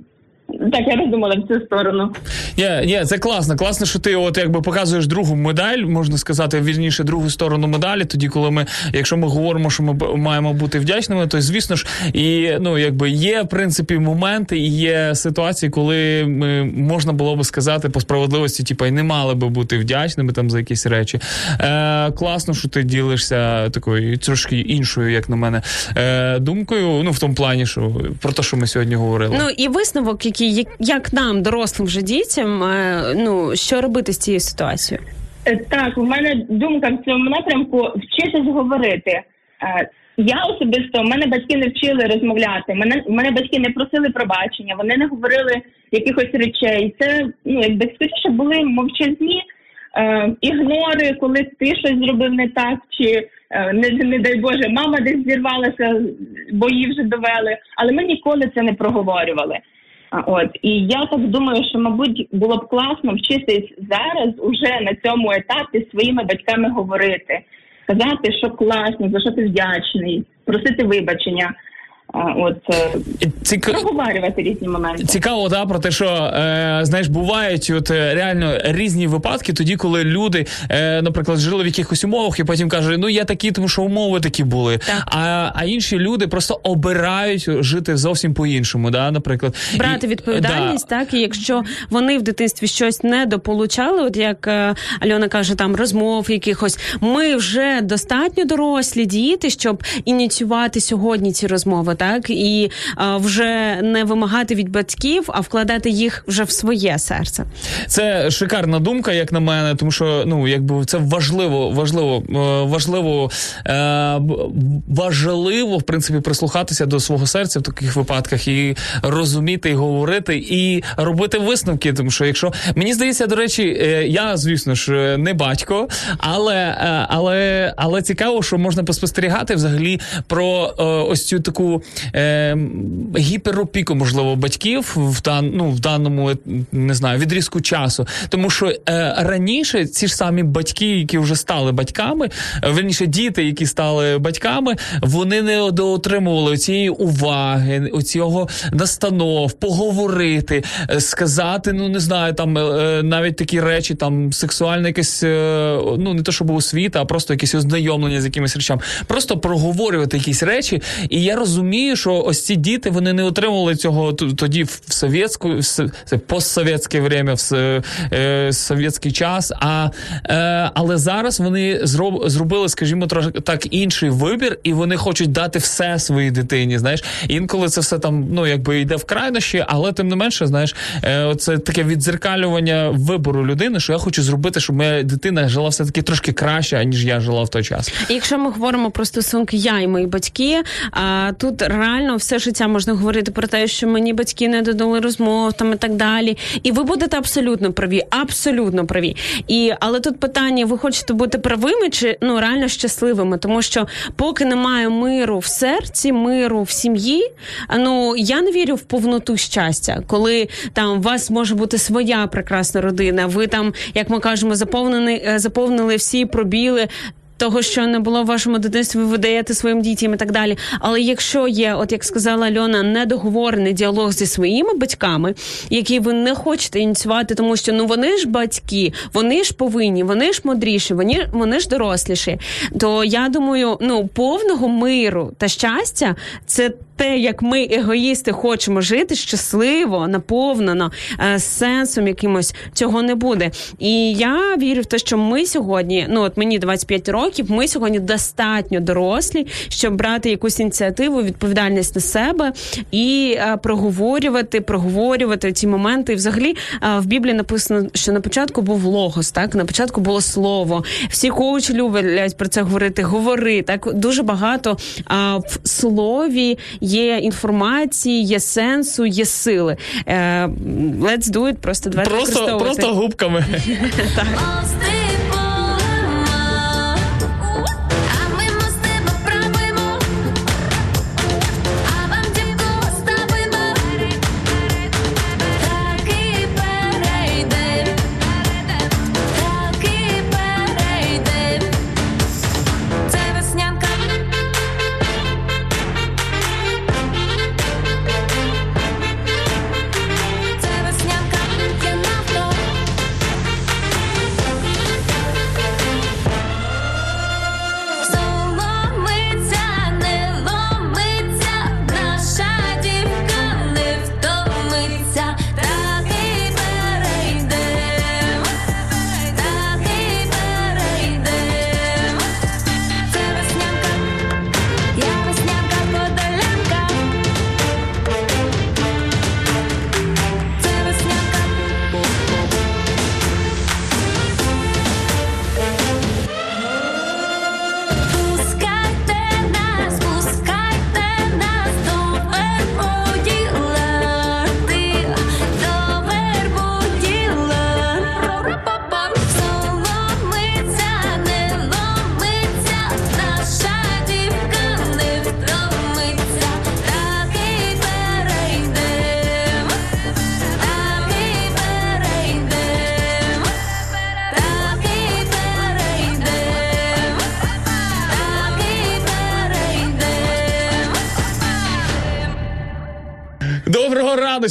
так я роздумала в цю сторону. Ні, ні, це класно. Класно, що ти от якби показуєш другу медаль, можна сказати, вірніше, другу сторону медалі. Тоді, коли ми, якщо ми говоримо, що ми маємо бути вдячними, то звісно ж, і ну якби є в принципі моменти і є ситуації, коли ми, можна було би сказати по справедливості, типа і не мали би бути вдячними там за якісь речі. Е, класно, що ти ділишся такою трошки іншою, як на мене, е, думкою. Ну в тому плані, що про те, що ми сьогодні говорили. Ну і висновок, який як, як нам, дорослим вже дітям, е, ну що робити з цією ситуацією? Е, Так, у мене думка в цьому напрямку вчитись говорити. Е, Я особисто, мене батьки не вчили розмовляти. Мене мене батьки не просили пробачення, вони не говорили якихось речей. Це ну якби скоріше були мовчазні е, ігнори, коли ти щось зробив не так, чи е, не, не дай Боже, мама десь зірвалася, бо її вже довели. Але ми ніколи це не проговорювали. От і я так думаю, що мабуть було б класно вчитись зараз уже на цьому етапі своїми батьками говорити, казати, що класно, за що ти вдячний, просити вибачення. От е, проговорювати різні моменти. Цікаво, да, про те, що е, знаєш, бувають от е, реально різні випадки, тоді, коли люди, е, наприклад, жили в якихось умовах, і потім кажуть, ну я такі, тому що умови такі були. А, а інші люди просто обирають жити зовсім по-іншому. Да, наприклад, брати І- відповідальність, так і якщо вони в дитинстві щось не дополучали, от як е, Альона каже, там розмов якихось, ми вже достатньо дорослі діти, щоб ініціювати сьогодні ці розмови, так і е, вже не вимагати від батьків, а вкладати їх вже в своє серце. Це шикарна думка, як на мене, тому що ну якби це важливо, важливо, е, важливо, е, важливо в принципі прислухатися до свого серця в таких випадках і розуміти, і говорити, і робити висновки. Тому що якщо мені здається, до речі, е, я звісно ж не батько, але, але, але цікаво, що можна поспостерігати взагалі про ось цю таку е, гіперопіку, можливо, батьків в дан, ну, в даному е, не знаю відрізку часу. Тому що е, раніше ці ж самі батьки, які вже стали батьками, е, верніше діти, які стали батьками, вони не доотримували цієї уваги, цього настанов, поговорити, е, сказати, ну не знаю, там е, навіть такі речі, там сексуальне якесь, е, ну не то, щоб освіта, а просто якесь ознайомлення з якимись речами. Просто проговорювати якісь речі. І я розумію, що ось ці діти вони не отримували цього тоді в совєтську, в постсовєтське время, в е, совєтський час. А, е, але зараз вони зроб, зробили, скажімо, трошки так інший вибір, і вони хочуть дати все своїй дитині. Знаєш, інколи це все там ну якби йде в крайнощі, але тим не менше, знаєш, е, це таке віддзеркалювання вибору людини, що я хочу зробити, щоб моя дитина жила все таки трошки краще, аніж я жила в той час. Якщо ми говоримо про стосунки я і мої батьки, а тут реально все життя можна говорити про те, що мені батьки не додали розмов там і так далі. І ви будете абсолютно праві, абсолютно праві. І але тут питання: ви хочете бути правими чи ну реально щасливими? Тому що поки немає миру в серці, миру в сім'ї, ну я не вірю в повноту щастя, коли там у вас може бути своя прекрасна родина. Ви там, як ми кажемо, заповнені е, заповнили всі пробіли того, що не було в вашому дитинстві, ви видаєте своїм дітям і так далі. Але якщо є, от як сказала Альона, недоговорений діалог зі своїми батьками, який ви не хочете ініціювати, тому що ну вони ж батьки, вони ж повинні, вони ж мудріші, вони, вони ж доросліші. То я думаю, ну повного миру та щастя це. Те, як ми егоїсти хочемо жити щасливо, наповнено е, з сенсом якимось цього не буде. І я вірю в те, що ми сьогодні, ну от мені 25 років. Років. Ми сьогодні достатньо дорослі, щоб брати якусь ініціативу, відповідальність на себе і е, проговорювати, проговорювати ці моменти. І взагалі е, в Біблії написано, що на початку був логос, так на початку було слово. Всі коучі люблять про це говорити. Говори так дуже багато а, в слові є інформації, є сенсу, є сили. Е, let's do it, просто давайте Просто, просто губками. (laughs) так.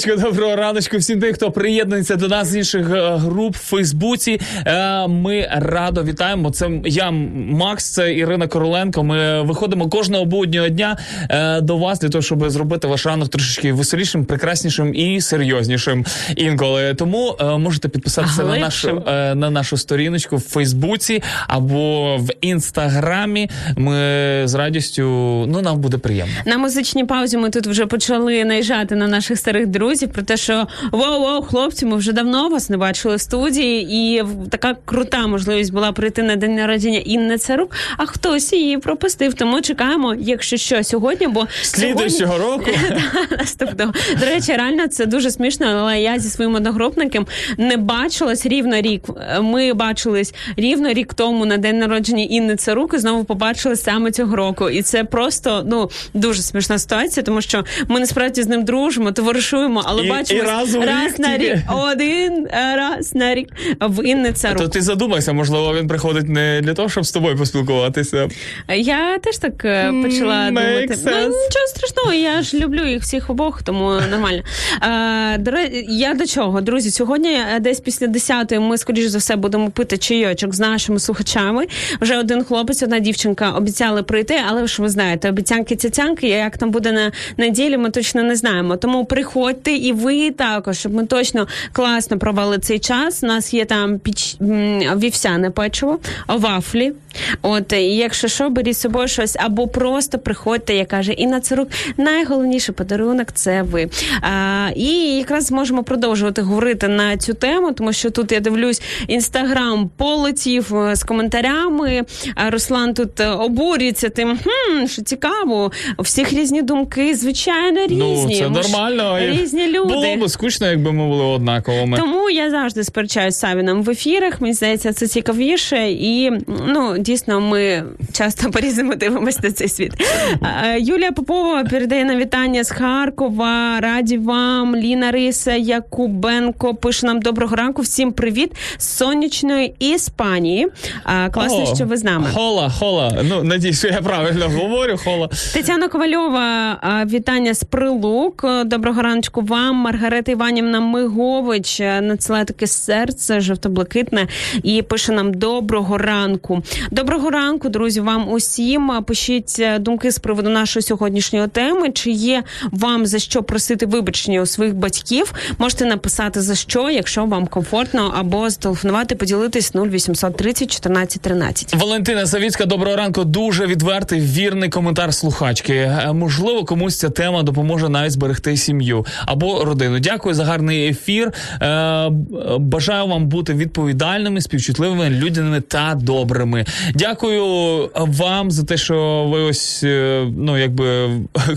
Раночку, доброго раночку всім тим, хто приєднується до нас з інших е, груп в Фейсбуці. Е, Ми радо вітаємо. Це я Макс, це Ірина Короленко. Ми виходимо кожного буднього дня е, до вас для того, щоб зробити ваш ранок трошечки веселішим, прекраснішим і серйознішим інколи. Тому можете підписатися на нашу на нашу сторіночку в Фейсбуці або в інстаграмі. Ми з радістю ну нам буде приємно. На музичній паузі ми тут вже почали наїжджати на наших старих друзів про те, що воу, воу, хлопці, ми вже давно вас не бачили в студії, і така крута можливість була прийти на день народження Інни Царук, а хтось її пропустив. Тому чекаємо, якщо що, сьогодні, бо Слідуючого року. (laughs) Наступного. До речі, реально це дуже смішно, але я зі своїм одногрупником не бачилась рівно рік. Ми бачились рівно рік тому на день народження Інни Царук і знову побачились саме цього року. І це просто ну дуже смішна ситуація, тому що ми насправді з ним дружимо, товаришуємо, але І- бачимо і раз рік на рік. Один раз на рік в Інни Царук. То ти задумайся, можливо, він приходить не для того, щоб з тобою поспілкуватися. Я теж так е, почала М, думати. Ну, нічого страшного, я ж люблю їх всіх обох, тому нормально. Е, я до чого, друзі? Сьогодні е, десь після 10-ї ми, скоріш за все, будемо пити чайочок з нашими слухачами. Вже один хлопець, одна дівчинка обіцяли прийти, але ж ви знаєте, обіцянки цяцянки, як там буде на неділі, ми точно не знаємо. Тому приходьте і ви також, щоб ми точно класно провели цей час. У нас є там піч вівсяне печиво, вафлі. От і якщо що, беріть з собою щось, або просто приходьте, як каже Інна Царук. Найголовніший подарунок це ви. А, і якраз зможемо продовжувати говорити на цю тему, тому що тут я дивлюсь, інстаграм полетів е, з коментарями. А Руслан тут е, обурюється тим, хм, що цікаво, у всіх різні думки, звичайно, різні. Ну, це нормально. Різні люди. Було б скучно, якби ми були однаковими. Тому я завжди сперечаюсь з Савіном в ефірах. Мені здається, це цікавіше, і ну дійсно ми часто (laughs) по-різному дивимося на цей світ. Юлія Попова передає нам вітання з Харкова. Раді вам, Ліна Риса Якубенко пише нам доброго ранку. Всім привіт з сонячної Іспанії. Класно, О, що ви з нами. Хола, хола. Ну, надіюсь, що я правильно говорю, хола. Тетяна Ковальова, вітання з Прилук. Доброго раночку вам. Маргарита Іванівна Мигович е, надсилає таке серце жовто-блакитне і пише нам доброго ранку. Доброго ранку, друзі, вам усім. Пишіть е, думки з приводу нашої сьогоднішньої теми. Чи є вам за що просити вибачення у своїх батьків? Можете написати за що, якщо вам комфортно, або зателефонувати, поділитись 0830 14 13. Валентина Савіцька, доброго ранку. Дуже відвертий, вірний коментар слухачки. Е, Можливо, комусь ця тема допоможе навіть зберегти сім'ю або родину. Дякую за гарний ефір. Е, Бажаю вам бути відповідальними, співчутливими, людяними та добрими. Дякую вам за те, що ви ось е, ну якби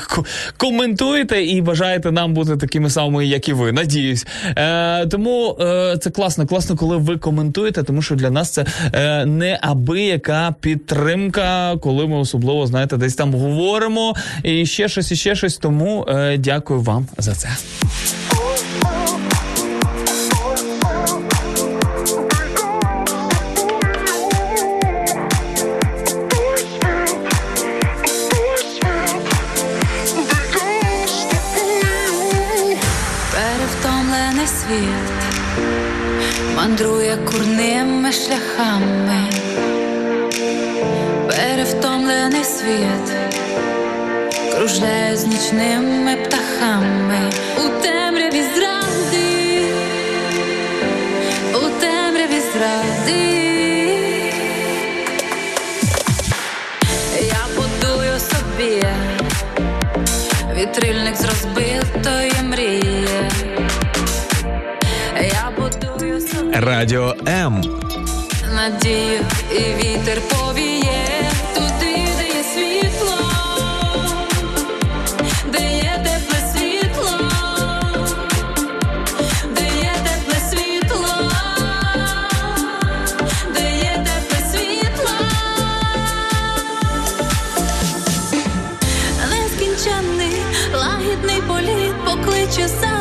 (laughs) коментуєте і бажаєте нам бути такими самими, як і ви. Надіюсь. Е, тому е, це класно, класно, коли ви коментуєте, тому що для нас це е, неабияка підтримка, коли ми особливо знаєте, десь там говоримо і ще щось, і ще щось. Тому е, дякую вам за це. Перевтомлений світ мандрує курними шляхами, перевтомлений світ кружляє з нічними птахами у темряві зради, у темряві зради. Я будую собі вітрильник з розбитої мрії. Я будую собі Радіо М. надію, і вітер повіє політ покличе за собою.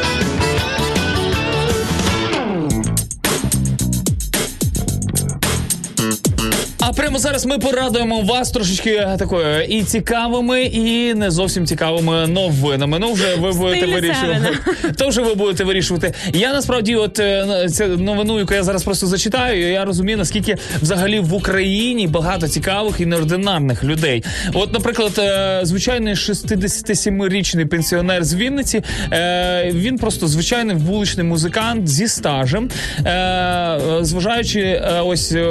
Прямо зараз ми порадуємо вас трошечки такою і цікавими, і не зовсім цікавими новинами. Ну вже ви будете вирішувати. То вже ви будете вирішувати. Я насправді, от е, цю новину, яку я зараз просто зачитаю, я розумію, наскільки взагалі в Україні багато цікавих і неординарних людей. От, наприклад, е, звичайний 67-річний пенсіонер з Вінниці. е, Він просто звичайний вуличний музикант зі стажем. Е, Зважаючи, е, ось е,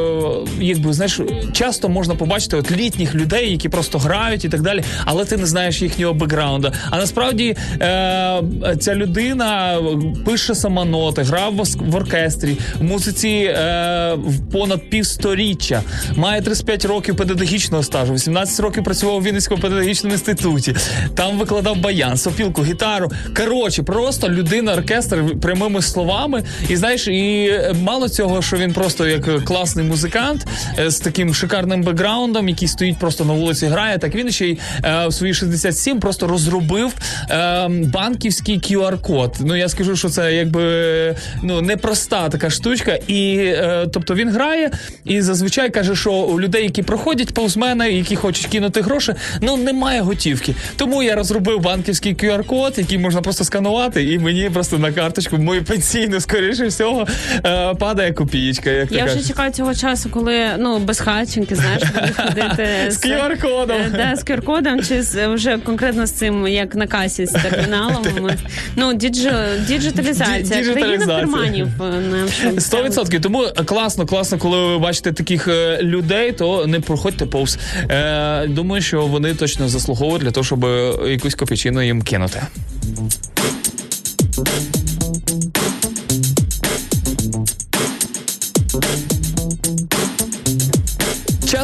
якби знаєш, часто можна побачити от літніх людей, які просто грають і так далі, але ти не знаєш їхнього бекграунду. А насправді е, ця людина пише сама ноти, грав в оркестрі, в музиці е, понад півсторіччя, має 35 років педагогічного стажу, 18 років працював у Вінницькому педагогічному інституті. Там викладав баян, сопілку, гітару. Коротше, просто людина оркестр прямими словами. І знаєш, і мало цього, що він просто як класний музикант е, з таким шикарним бекграундом, який стоїть просто на вулиці, грає. Так він ще й е, в свої 67 просто розробив е, банківський QR-код. Ну я скажу, що це якби ну непроста така штучка. І е, тобто він грає і зазвичай каже, що у людей, які проходять повз мене, які хочуть кинути гроші, ну немає готівки. Тому я розробив банківський QR-код, який можна просто сканувати, і мені просто на карточку мою пенсійну, скоріше всього, е, падає копієчка. Як Я вже чекаю цього часу, коли ну без хатченки, знаєш, (laughs) будуть ходити З QR-кодом. е, Да, з QR-кодом, чи з вже конкретно з цим, як на касі з терміналом. (laughs) Ну, діджи- діджиталізація. Країна карманів е, нам що Сто відсотків. Тому класно, класно, коли ви бачите таких е, людей, то не проходьте повз. Е, думаю, що вони точно заслуговують для того, щоб е, якусь копійчину їм кинути.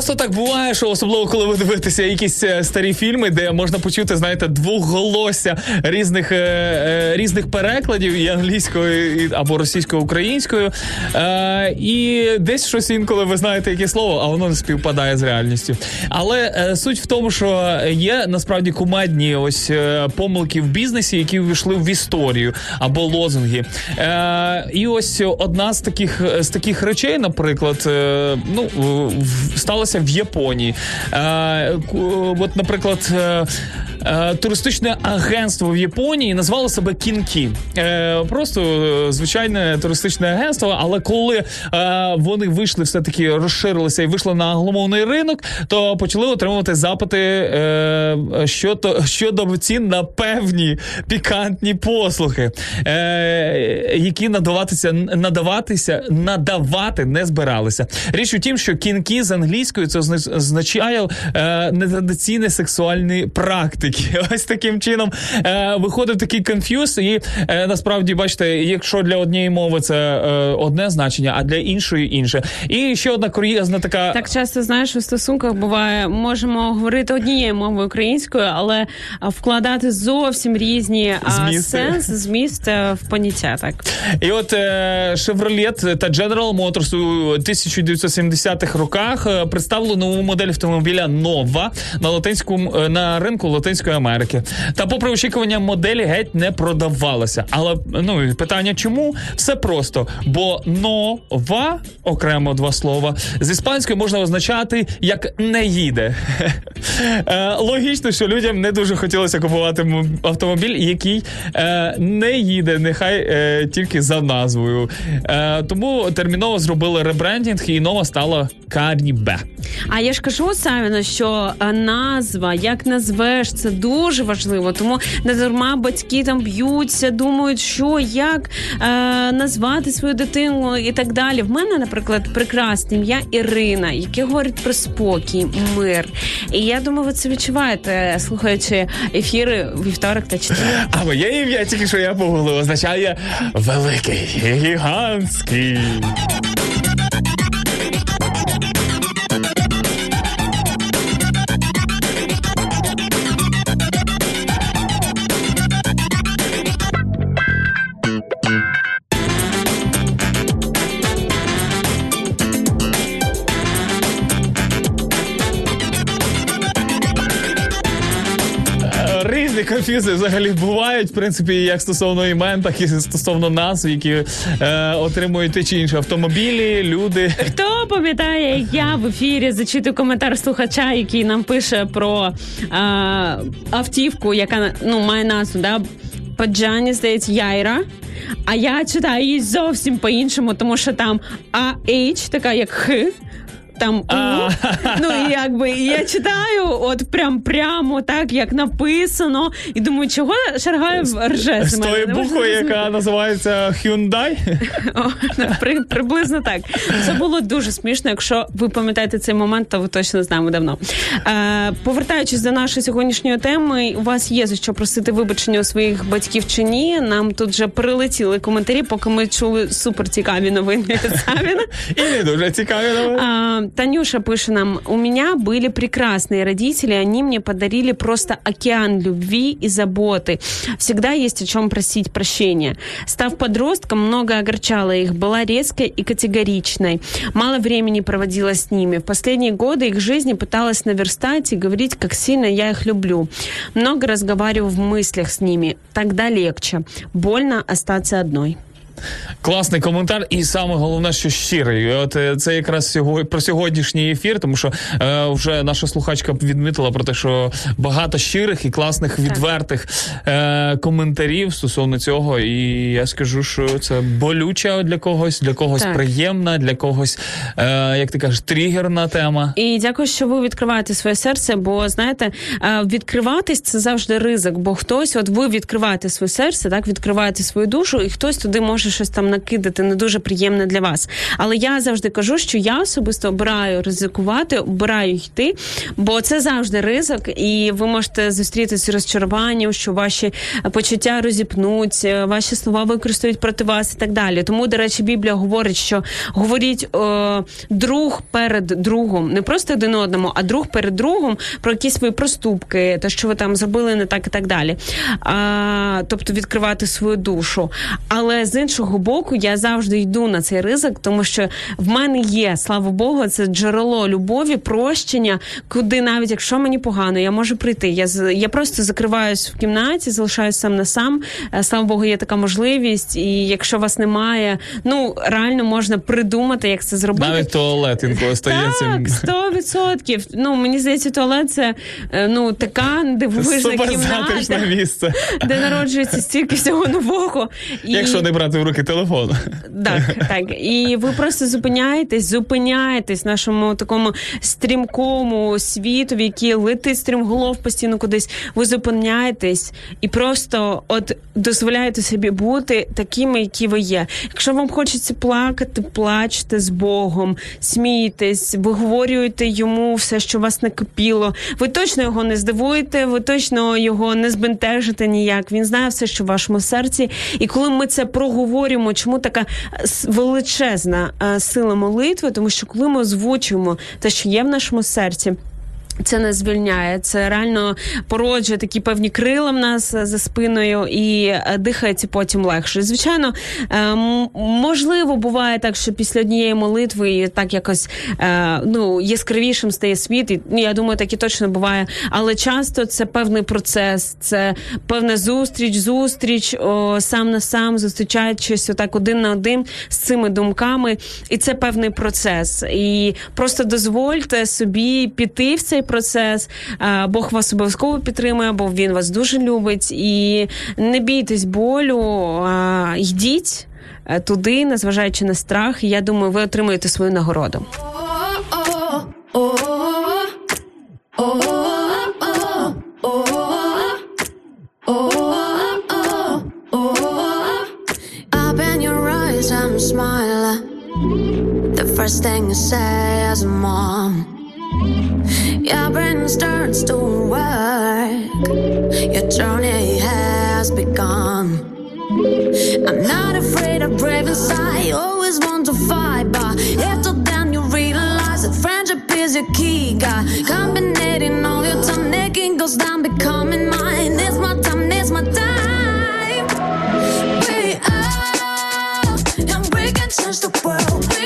Часто так буває, що особливо коли ви дивитеся якісь е, старі фільми, де можна почути, знаєте, двохголосся різних е, е, різних перекладів і англійською або російською, українською. Е, і десь щось інколи ви знаєте яке слово, а воно не співпадає з реальністю. Але суть в тому, що є насправді кумедні ось помилки в бізнесі, які ввійшли в історію або лозунги. І ось одна з таких з таких речей, наприклад, ну сталося в Японії. Е, от, наприклад. Е, Туристичне агентство в Японії назвало себе Кінкі. Е, просто е, звичайне туристичне агентство. Але коли е, вони вийшли, все таки розширилися і вийшли на англомовний ринок, то почали отримувати запити е, щодо, щодо цін на певні пікантні послуги, е, які надаватися, надаватися, надавати не збиралися. Річ у тім, що кінки з англійською це озна- означає е, нетрадиційні сексуальні практики. (laughs) Ось таким чином е, виходив такий конф'юз, і е, насправді бачите, якщо для однієї мови це е, одне значення, а для іншої інше. І ще одна кур'єзна така. Так часто знаєш у стосунках буває, можемо говорити однією мовою українською, але вкладати зовсім різні а, Змісти. сенс, зміст е, в поняття. Так І от е, Chevrolet та General Motors у 1970-х роках е, представили нову модель автомобіля Nova на латинському е, на ринку Латинської Америки. Та, попри очікування, моделі геть не продавалася. Але ну питання, чому все просто? Бо нова окремо два слова з іспанської можна означати як не їде. (laughs) Е, Логічно, що людям не дуже хотілося купувати автомобіль, який е, не їде, нехай е, тільки за назвою. Тому терміново зробили ребрендінг, і нова стала Карібе. А я ж кажу Савіно, що назва, як назвеш, це дуже важливо. Тому не дарма батьки там б'ються, думають, що як е, назвати свою дитину і так далі. В мене, наприклад, прекрасне ім'я Ірина, яке говорить про спокій, мир. І я думаю, ви це відчуваєте, слухаючи ефіри вівторок та четвер. А моє ім'я тільки що я погуглив, означає великий, гігантський. Е, взагалі бувають, в принципі, як стосовно імен, так і стосовно назв, які е, отримують ті чи інші автомобілі, люди. Хто пам'ятає, як я в ефірі зачитую коментар слухача, який нам пише про а, автівку, яка ну має назву, да? Паджані, здається, Яйра. А я читаю її зовсім по-іншому, тому що там АH, така як Х. Там У. (laughs) Ну і якби і я читаю, от прям прямо так, як написано, і думаю, чого Шаргаєв рже з мене? можу буквою, яка називається Hyundai. (laughs) Ну, при, приблизно так. Це було дуже смішно. Якщо ви пам'ятаєте цей момент, то ви точно знаємо давно. Е, повертаючись до нашої сьогоднішньої теми, у вас є за що просити вибачення у своїх батьків чи ні. Нам тут вже прилетіли коментарі, поки ми чули супер цікаві новини від (laughs) Савіна. І не дуже цікаві новини. А, Танюша пишет нам, у меня были прекрасные родители, они мне подарили просто океан любви и заботы. Всегда есть о чем просить прощения. Став подростком, много огорчала их, была резкой и категоричной. Мало времени проводила с ними. В последние годы их жизни пыталась наверстать и говорить, как сильно я их люблю. Много разговариваю в мыслях с ними. Тогда легче. Больно остаться одной. Класний коментар, і саме головне, що щирий. От е, це якраз сього- про сьогоднішній ефір, тому що е, вже наша слухачка відмітила про те, що багато щирих і класних відвертих е, коментарів стосовно цього. І я скажу, що це болюча для когось, для когось Так. приємна, для когось, е, як ти кажеш, тригерна тема. І дякую, що ви відкриваєте своє серце. Бо знаєте, е, відкриватись це завжди ризик. Бо хтось, от ви відкриваєте своє серце, так відкриваєте свою душу, і хтось туди може щось там накидати не дуже приємне для вас. Але я завжди кажу, що я особисто обираю ризикувати, обираю йти, бо це завжди ризик, і ви можете зустрітися розчаруванням, що ваші почуття розіпнуться, ваші слова використають проти вас і так далі. Тому, до речі, Біблія говорить, що говоріть е, друг перед другом, не просто один одному, а друг перед другом про якісь свої проступки, те, що ви там зробили не так і так далі. А, тобто відкривати свою душу. Але з іншого боку, я завжди йду на цей ризик, тому що в мене є, слава Богу, це джерело любові, прощення, куди навіть якщо мені погано, я можу прийти. Я я просто закриваюсь в кімнаті, залишаюсь сам на сам. Е, Слава Богу, є така можливість. І якщо вас немає, ну реально можна придумати, як це зробити. Навіть туалет інколи стає цим. Так, сто відсотків. Ну мені здається, туалет це е, ну така дивовижна кімната, місце. де народжується стільки всього нового. (laughs) І... Якщо не брати в руки телефон. Так, так. І ви просто зупиняєтесь, зупиняєтесь нашому такому стрімкому світу, в який летить стрімголов постійно кудись. Ви зупиняєтесь і просто от дозволяєте собі бути такими, які ви є. Якщо вам хочеться плакати, плачте з Богом, смійтесь, виговорюєте йому все, що вас накипіло. Ви точно його не здивуєте, ви точно його не збентежите ніяк. Він знає все, що в вашому серці. І коли ми це проговорюємо, чому така е, величезна е, сила молитви? Тому що коли ми озвучуємо те, що є в нашому серці. Це не звільняє, це реально породжує такі певні крила в нас е, за спиною і е, дихається потім легше. Звичайно, е, можливо, буває так, що після однієї молитви так якось ну яскравішим стає світ. І ну, я думаю, так і точно буває. Але часто це певний процес, це певна зустріч, зустріч о, сам на сам, зустрічаючись отак один на один з цими думками, і це певний процес. І просто дозвольте собі піти в цей процес. Бог вас обов'язково підтримує, бо він вас дуже любить. І не бійтесь болю, йдіть е, туди, незважаючи на страх. Я думаю, ви отримаєте свою нагороду. I'm smiling. The first thing you say as a mom. Your brain starts to work. Your journey has begun. I'm not afraid of brave inside. Always want to fight, but after then you realize that friendship is your key. Got combinating all your time, making goes down, becoming mine. It's my time, it's my time. We are, and we can change the world.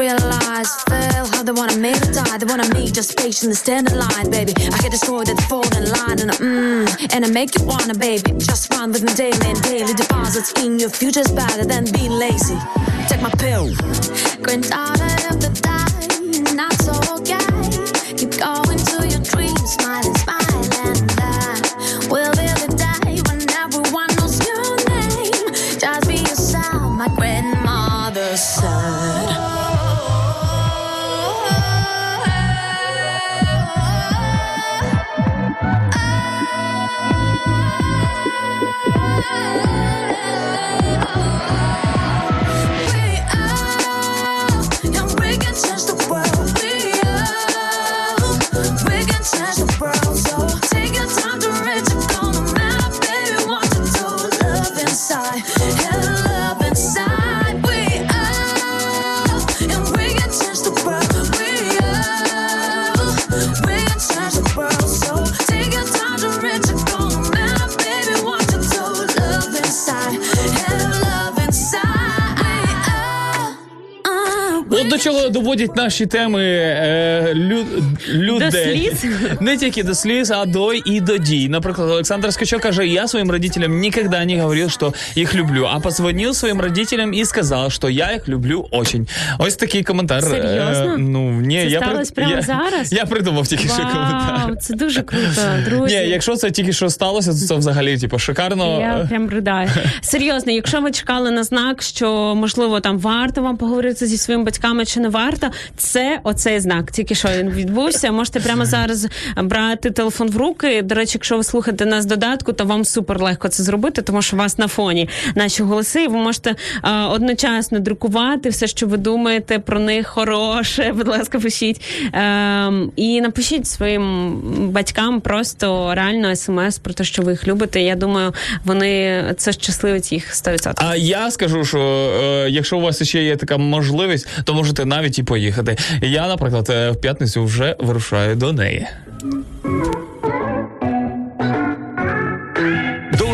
realize, fail how they wanna me to die. They wanna me just patiently stand in line, baby. I get destroyed at the line, and I, mm, and I make you wanna, baby. Just run with me daily and daily deposits in your future's better than being lazy. Take my pill. Grind tired of the die, not so okay. Keep going to your dreams, smiling, smiling, доводять наші теми е, лю, людей. До сліз? (laughs) Не тільки до сліз, а до і до дій. Наприклад, Олександр Скачок каже: я своим родителям никогда не говорил, что их люблю, а позвонил своим родителям и сказал, что я их люблю очень. Ось такий коментар. Серйозно? Е, ну, ні, Це я сталося прямо я, зараз? Я придумав тільки що коментар. Це дуже круто, (laughs) друзі. Ні, якщо це тільки що сталося, то це взагалі типу шикарно. Я прям ридаю. (laughs) Серйозно, якщо ви чекали на знак, що можливо там варто вам поговорити зі своїми батьками чи не варто, це оцей знак. Тільки що він відбувся. Можете прямо зараз брати телефон в руки. До речі, якщо ви слухаєте нас додатку, то вам супер легко це зробити, тому що у вас на фоні наші голоси. Ви можете а, одночасно друкувати все, що ви думаєте про них хороше. Будь ласка, пишіть Ем, і напишіть своїм батькам просто реально смс про те, що ви їх любите. Я думаю, вони це щасливить їх 100%. А я скажу, що е, якщо у вас ще є така можливість, то можете навіть і поїхати. Я, наприклад, е, в п'ятницю вже вирушаю до неї.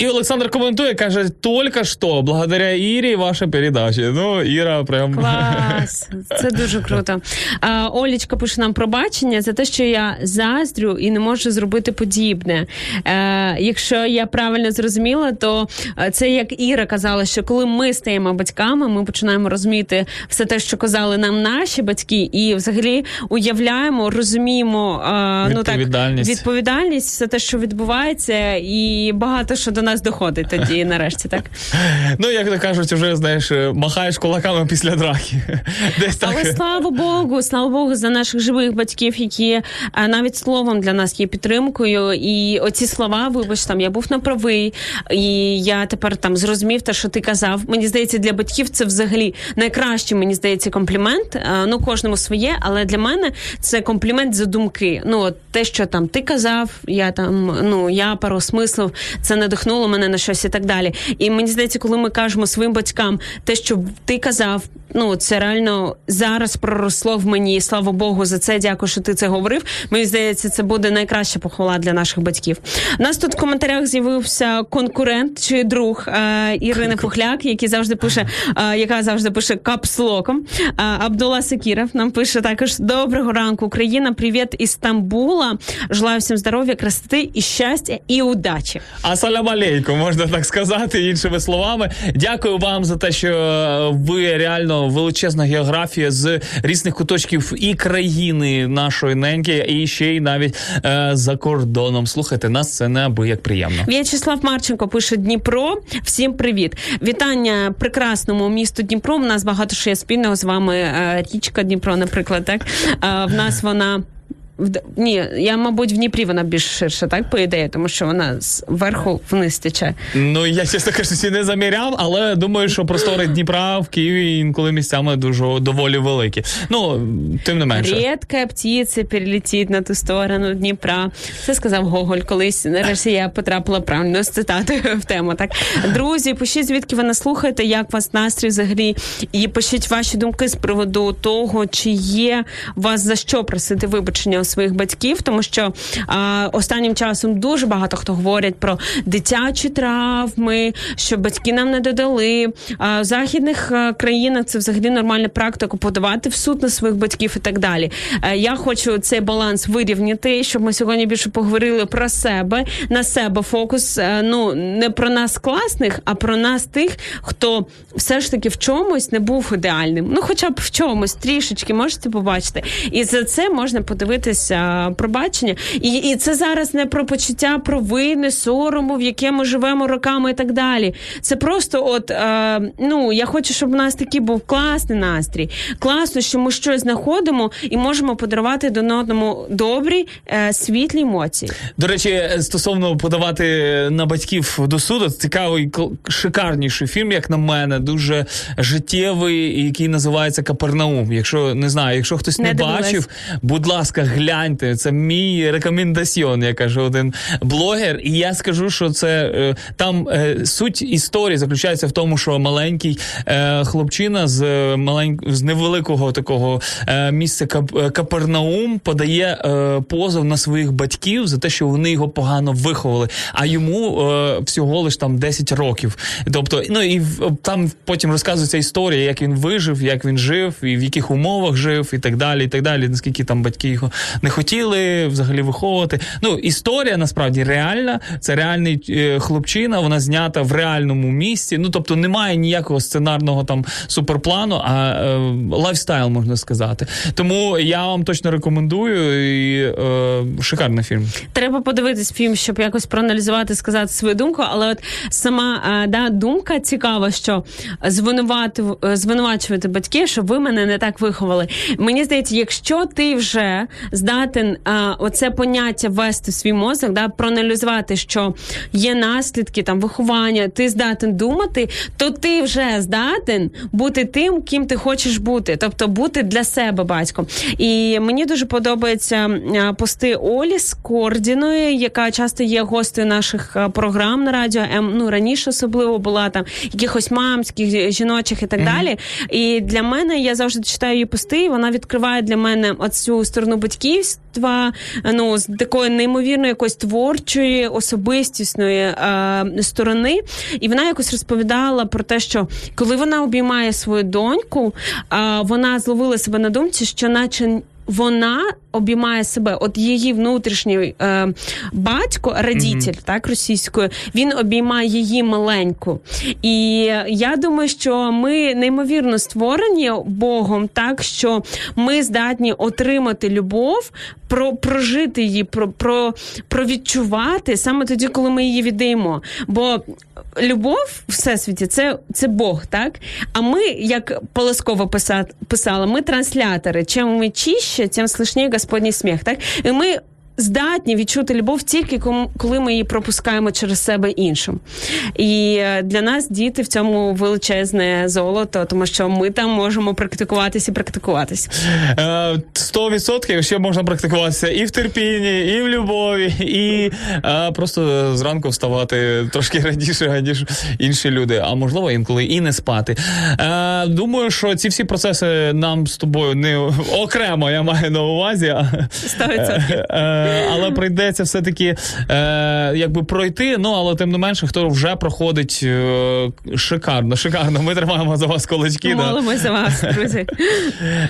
І Олександр коментує, каже, тільки що, благодаря Ірі, ваша передача. Ну, Іра прям. Клас, це дуже (laughs) круто. А, Олічка пише нам пробачення за те, що я заздрю і не можу зробити подібне. Е, якщо я правильно зрозуміла, то е, це як Іра казала, що коли ми стаємо батьками, ми починаємо розуміти все те, що казали нам наші батьки, і взагалі уявляємо, розуміємо е, ну так Відповідальність. відповідальність, все те, що відбувається, і багато що до нас доходить тоді, нарешті, так. Ну, як то кажуть, вже знаєш, е, махаєш кулаками після драки. (laughs) Десь так. Але слава Богу, слава Богу, за наших живих батьків, які навіть словом для нас є підтримкою. І оці слова, вибач, там я був неправий, і я тепер там зрозумів те, що ти казав. Мені здається, для батьків це взагалі найкращий, мені здається, комплімент. Ну, кожному своє, але для мене це комплімент за думки. Ну, от те, що там ти казав, я там ну я переосмислив, це надихнуло мене на щось і так далі. І мені здається, коли ми кажемо своїм батькам те, що ти казав, ну це реально зараз проросло в мені. і Слава Богу, за це дякую, що ти це говорив. Мені здається, це буде найкраща похвала для наших батьків. У нас тут в коментарях з'явився конкурент чи друг е, Ірини Пухляк, який завжди пише, е, яка завжди пише капслоком. Е, Абдула Секіров нам пише також: Доброго ранку, Україна. Привіт із Стамбула. Желаю всім здоров'я, красоти і щастя і удачі. Асалям алейкум, можна так сказати, іншими словами. Дякую вам за те, що ви реально величезна географія з різних куточків і країни нашої неньки, і ще й навіть е, за кордоном. Слухайте, нас це неабияк приємно. В'ячеслав Марченко пише Дніпро. Всім привіт. Вітання прекрасному місту Дніпро. У нас багато є спільного з вами. Е, Річка Дніпро, наприклад, так Е, в нас вона. В ні, я, мабуть, в Дніпрі вона більш ширша, так, по ідеї, тому що вона зверху вниз тече. Ну я чесно кажучи, не заміряв, але думаю, що простори Дніпра в Києві інколи місцями дуже доволі великі. Ну тим не менше. Рідка птиця перелетить на ту сторону Дніпра. Це сказав Гоголь колись. Нарешті я потрапила правильно з цитати в тему. Так, друзі, пишіть, звідки ви нас слухаєте, як вас настрій взагалі, і пишіть ваші думки з приводу того, чи є вас за що просити вибачення своїх батьків, тому що а, останнім часом дуже багато хто говорять про дитячі травми, що батьки нам не додали. А в західних а, країнах це взагалі нормальна практика подавати в суд на своїх батьків і так далі. Е, Я хочу цей баланс вирівняти, щоб ми сьогодні більше поговорили про себе, на себе фокус. е, Ну не про нас класних, а про нас тих, хто все ж таки в чомусь не був ідеальним. Ну, хоча б в чомусь трішечки можете побачити. І за це можна подивитися пробачення. І, і це зараз не про почуття провини, сорому, в яке ми живемо роками і так далі. Це просто, от е, ну я хочу, щоб у нас такий був класний настрій. Класно, що ми щось знаходимо і можемо подарувати один одному добрі, е, світлі емоції. До речі, стосовно подавати на батьків до суду, цікавий шикарніший фільм, як на мене, дуже життєвий, який називається Капернаум. Якщо не знаю, якщо хтось не, Не бачив, будь ласка, гляньте. Це мій рекомендаціон, я кажу, один блогер. І я скажу, що це е, там е, суть історії заключається в тому, що маленький е, хлопчина з е, з невеликого такого місця Кап... Капернаум подає позов на своїх батьків за те, що вони його погано виховали, а йому всього лиш там 10 років. Тобто, ну і там потім розказується історія, як він вижив, як він жив, і в яких умовах жив, і так далі, і так далі. Наскільки там батьки його не хотіли взагалі виховувати. Ну, історія насправді реальна. Це реальний е, хлопчина, вона знята в реальному місці. Ну тобто немає ніякого сценарного там суперплану, а е, lifestyle можна сказати. Тому я вам точно рекомендую і е, шикарний фільм. Треба подивитись фільм, щоб якось проаналізувати, сказати свою думку. Але от сама е, да, думка цікава, що звинувати е, звинувачувати батьків, що ви мене не так виховали. Мені здається, якщо ти вже здатен е, оце поняття ввести в свій мозок, да, проаналізувати, що є наслідки там виховання, ти здатен думати, то ти вже здатен бути тим, ким ти хочеш бути, тобто бути для себе батьком. І мені дуже подобаються е, пости Олі Скордіної, яка часто є гостею наших програм на радіо М. Ну раніше особливо була там якихось мамських, жіночих і так далі. І для мене я завжди читаю її пости. і Вона відкриває для мене оцю сторону батьківства, ну з такої неймовірної якоїсь творчої, особистісної е, сторони. І вона якось розповідала про те, що коли вона обіймає свою доньку, е, вона зловила себе на думці, що наче. Вона обіймає себе, от її внутрішній е, батько, радітель, так російською, він обіймає її маленьку. І я думаю, що ми неймовірно створені Богом, так що ми здатні отримати любов, про прожити її, про, про, про відчувати саме тоді, коли ми її віддаємо. Бо любов в всесвіті це, це Бог, так? А ми, як Полоскова писа- писала, ми транслятори. Чим ми чище, тим слишніше Господній сміх. Так? І ми здатні відчути любов тільки коли ми її пропускаємо через себе іншим. І е, для нас діти в цьому величезне золото, тому що ми там можемо практикуватися і практикуватися. Е, Сто відсотків ще можна практикуватися і в терпінні, і в любові, і е, просто зранку вставати трошки (laughs) раніше, ніж інші люди, а можливо інколи і не спати. Думаю, що ці всі процеси нам з тобою не (laughs) окремо, я маю на увазі. а- 100%. Але прийдеться все-таки е, якби пройти. Ну але тим не менше, хто вже проходить е, шикарно, шикарно. Ми тримаємо за вас кулачки. да. Молимось за вас, друзі.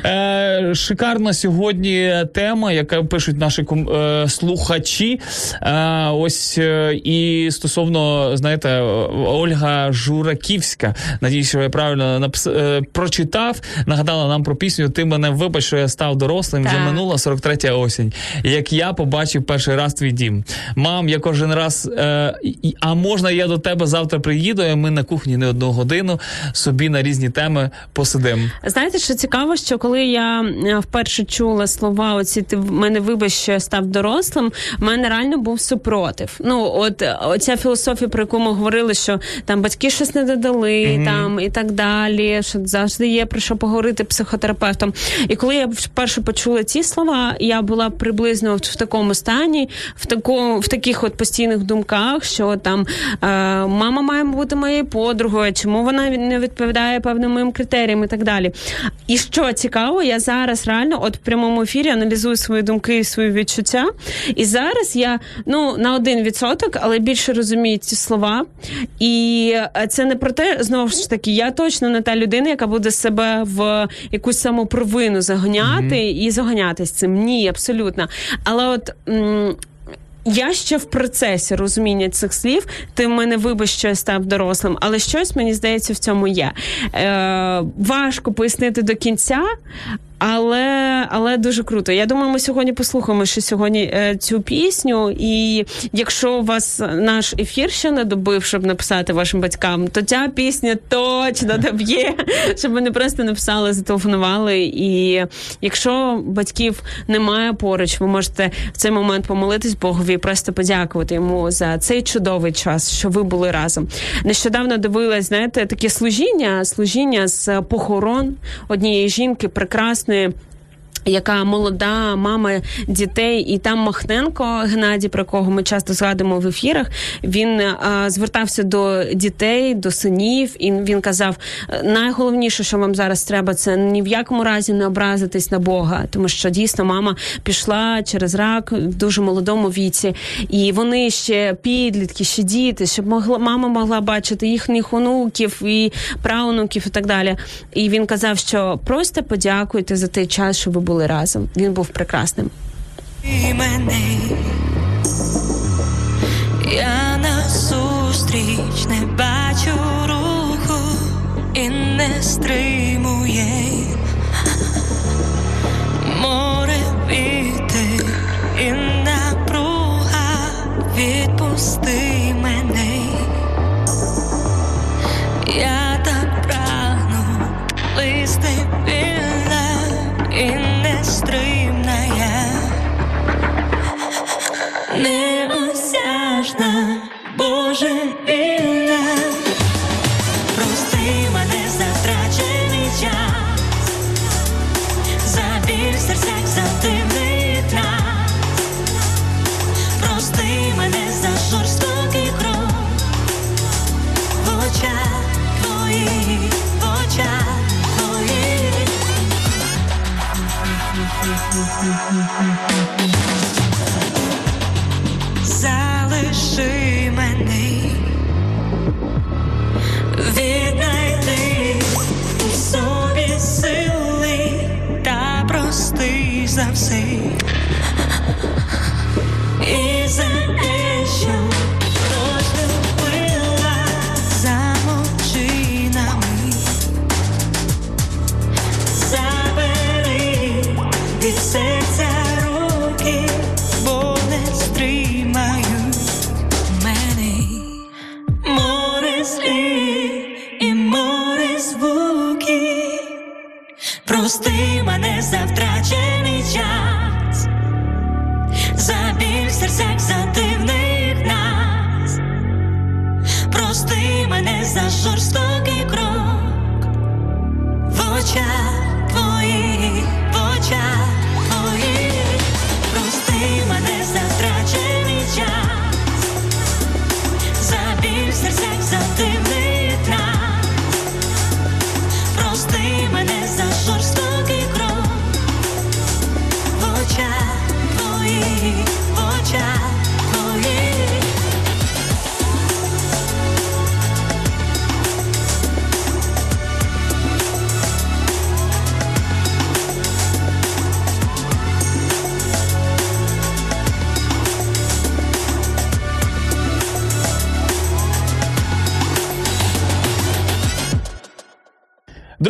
Е, шикарна сьогодні тема, яка пишуть наші е, слухачі. Е, ось е, і стосовно, знаєте, Ольга Жураківська. Надіюсь, що я правильно напис- е, прочитав. Нагадала нам про пісню Ти мене вибач, що я став дорослим. Вже минула 43 осінь. Як я побачив побачив перший раз твій дім. Мам, я кожен раз. Е, а можна я до тебе завтра приїду, і ми на кухні не одну годину собі на різні теми посидимо. Знаєте, що цікаво, що коли я е, вперше чула слова, оці ти в мене вибач, що я став дорослим, в мене реально був супротив. Ну, от е, оця філософія, про яку ми говорили, що там батьки щось не додали, там і так далі, що завжди є про що поговорити психотерапевтом. І коли я вперше почула ці слова, я була приблизно в такому стані, в такому, в таких от постійних думках, що там е, мама має бути моєю подругою, чому вона не відповідає певним моїм критеріям і так далі. І що цікаво, я зараз реально от в прямому ефірі аналізую свої думки і свої відчуття. І зараз я ну на один відсоток, але більше розумію ці слова. І е, це не про те, знову ж таки, я точно не та людина, яка буде себе в якусь самопровину заганяти і заганятись цим. Ні, абсолютно. Але от. М, я ще в процесі розуміння цих слів. Ти в мене вибач, що я став дорослим, але щось мені здається в цьому є. Е, важко пояснити до кінця. Але, але дуже круто. Я думаю, ми сьогодні послухаємо ще сьогодні е, цю пісню. І якщо вас наш ефір ще не добив, щоб написати вашим батькам, то ця пісня точно доб'є, (laughs) щоб вони просто написали, зателефонували. І якщо батьків немає поруч, ви можете в цей момент помолитись Богові і просто подякувати йому за цей чудовий час, що ви були разом. Нещодавно дивилась, знаєте, таке служіння, служіння з похорон однієї жінки прекрасної. Яка молода мама дітей, і там Махненко Геннадій, про кого ми часто згадуємо в ефірах. Він а, звертався до дітей, до синів, і він казав: найголовніше, що вам зараз треба, це ні в якому разі не образитись на Бога, тому що дійсно мама пішла через рак в дуже молодому віці, і вони ще підлітки, ще діти, щоб могла мама могла бачити їхніх онуків і правнуків, і так далі. І він казав, що просто подякуйте за той час, що ви були разом. Він був прекрасним. І мене я назустріч не бачу руху і не стримує море вітер і напруга відпусти мене. Я так прагну листи нестримна я неосяжна, Боже вільна. Прости мене за втрачений час, за біль в за дивних нас. Прости мене Залиши мене, віднайди у собі сили та прости за все. І за слів і море звуків. Прости мене за втрачений час, за біль в серцях, за дивних нас. Прости мене за жорстокий крок в очах твоїх, в очах біль в серцях,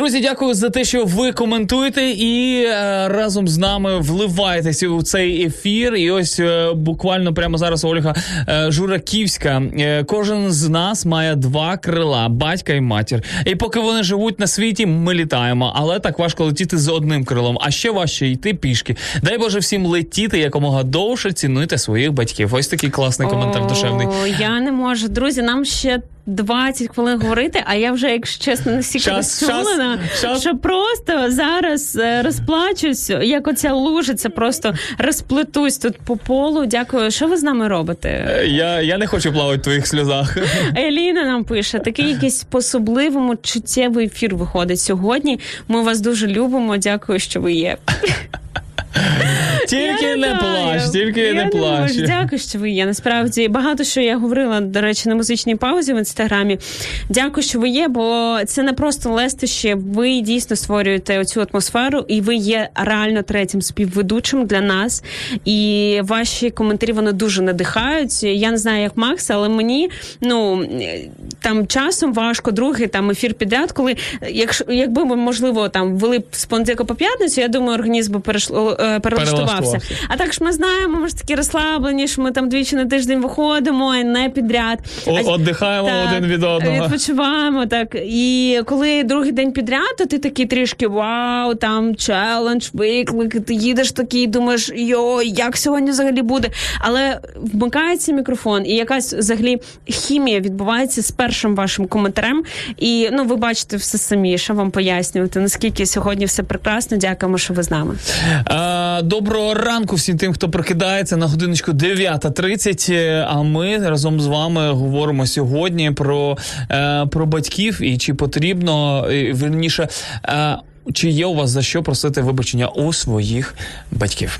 Друзі, дякую за те, що ви коментуєте і е, разом з нами вливаєтеся у цей ефір. І ось е, буквально прямо зараз Ольга е, Жураківська. Е, кожен з нас має два крила: батька і матір. І поки вони живуть на світі, ми літаємо. Але так важко летіти з одним крилом. А ще важче йти пішки. Дай Боже всім летіти якомога довше. Цінуйте своїх батьків. Ось такий класний коментар душевний. О, Я не можу. Друзі, нам ще 20 хвилин говорити, а я вже, якщо чесно, настільки розчулена, що просто зараз е, розплачусь, як оця лужиця, просто розплетусь тут по полу. Дякую. Що ви з нами робите? Я, я не хочу плавати в твоїх сльозах. (laughs) Еліна нам пише, такий якийсь по-особливому чуттєвий ефір виходить сьогодні. Ми вас дуже любимо. Дякую, що ви є. (laughs) (laughs) Тільки не плач, тільки не плач. Дякую, що ви є. Насправді багато що я говорила, до речі, на музичній паузі в інстаграмі. Дякую, що ви є, бо це не просто лестище. Ви дійсно створюєте оцю атмосферу, і ви є реально третім співведучим для нас. І ваші коментарі вони дуже надихають. Я не знаю, як Макс, але мені ну там часом важко другий там ефір підряд, коли якщо якби ми можливо там вели б з понеділка по п'ятницю, я думаю, організм би перейшло перелаштувався. Перелаштувався. А так ж ми знаємо, ми ж такі розслаблені, що ми там двічі на тиждень виходимо, і не підряд. Оддихаємо один від одного. Відпочиваємо так. І коли другий день підряд, то ти такий трішки вау, там челендж, виклик, ти їдеш такий, думаєш, йой, як сьогодні взагалі буде. Але вмикається мікрофон, і якась взагалі хімія відбувається з першим вашим коментарем. І ну, ви бачите все самі, що вам пояснювати, наскільки сьогодні все прекрасно. Дякуємо, що ви з нами. Е, Доброго ранку всім тим, хто прокидається на годиночку 9.30. Е, А ми разом з вами говоримо сьогодні про, е, про батьків і чи потрібно е, вірніше. Е, чи є у вас за що просити вибачення у своїх батьків?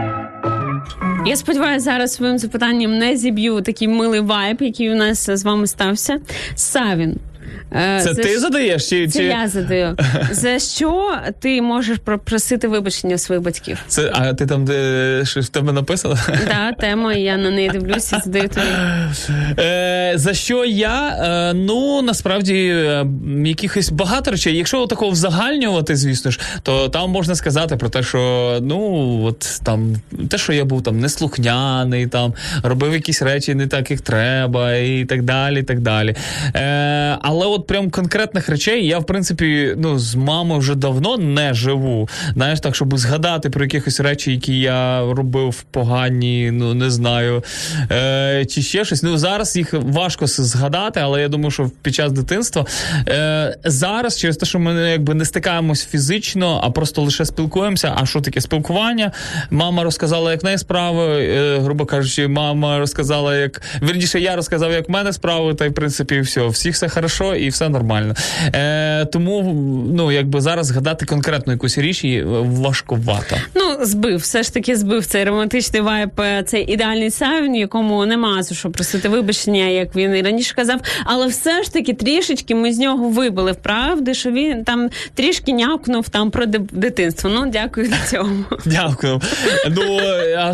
Я сподіваюся, зараз своїм запитанням не зіб'ю такий милий вайб, який у нас з вами стався. Савін. Е, Це ти задаєш? Чи, Це чи... я задаю. (laughs) За що ти можеш попросити вибачення своїх батьків? Це, а ти там де щось в тебе написано? Та тема, я на неї дивлюся і задаю тобі. Е, за що я? Е, ну насправді е, якихось багато речей. Якщо такого взагальнювати, звісно ж, то там можна сказати про те, що ну от там те, що я був там неслухняний, там робив якісь речі не так, як треба, і так далі. і так далі. Е, але от прям конкретних речей я, в принципі, ну з мамою вже давно не живу. Знаєш, так, щоб згадати про якихось речі, які я робив погані, ну не знаю. Е, чи ще щось. Ну зараз їх важко згадати, але я думаю, що під час дитинства е, зараз, через те, що ми якби не стикаємось фізично, а просто лише спілкуємося. А що таке спілкування? Мама розказала, як неї справи. Е, грубо кажучи, мама розказала, як вірніше, я розказав, як в мене справи, та й в принципі все. Всіх все хорошо і все нормально. Е, тому ну якби зараз згадати конкретну якусь річ і важкувато. Ну, збив, все ж таки збив цей романтичний вайб, е, цей ідеальний савін, якому нема за що просити вибачення, як він і раніше казав. Але все ж таки трішечки ми з нього вибили вправди, що він там трішки нявкнув там про дитинство. Ну, дякую за цьому. (laughs) Дякую. Ну а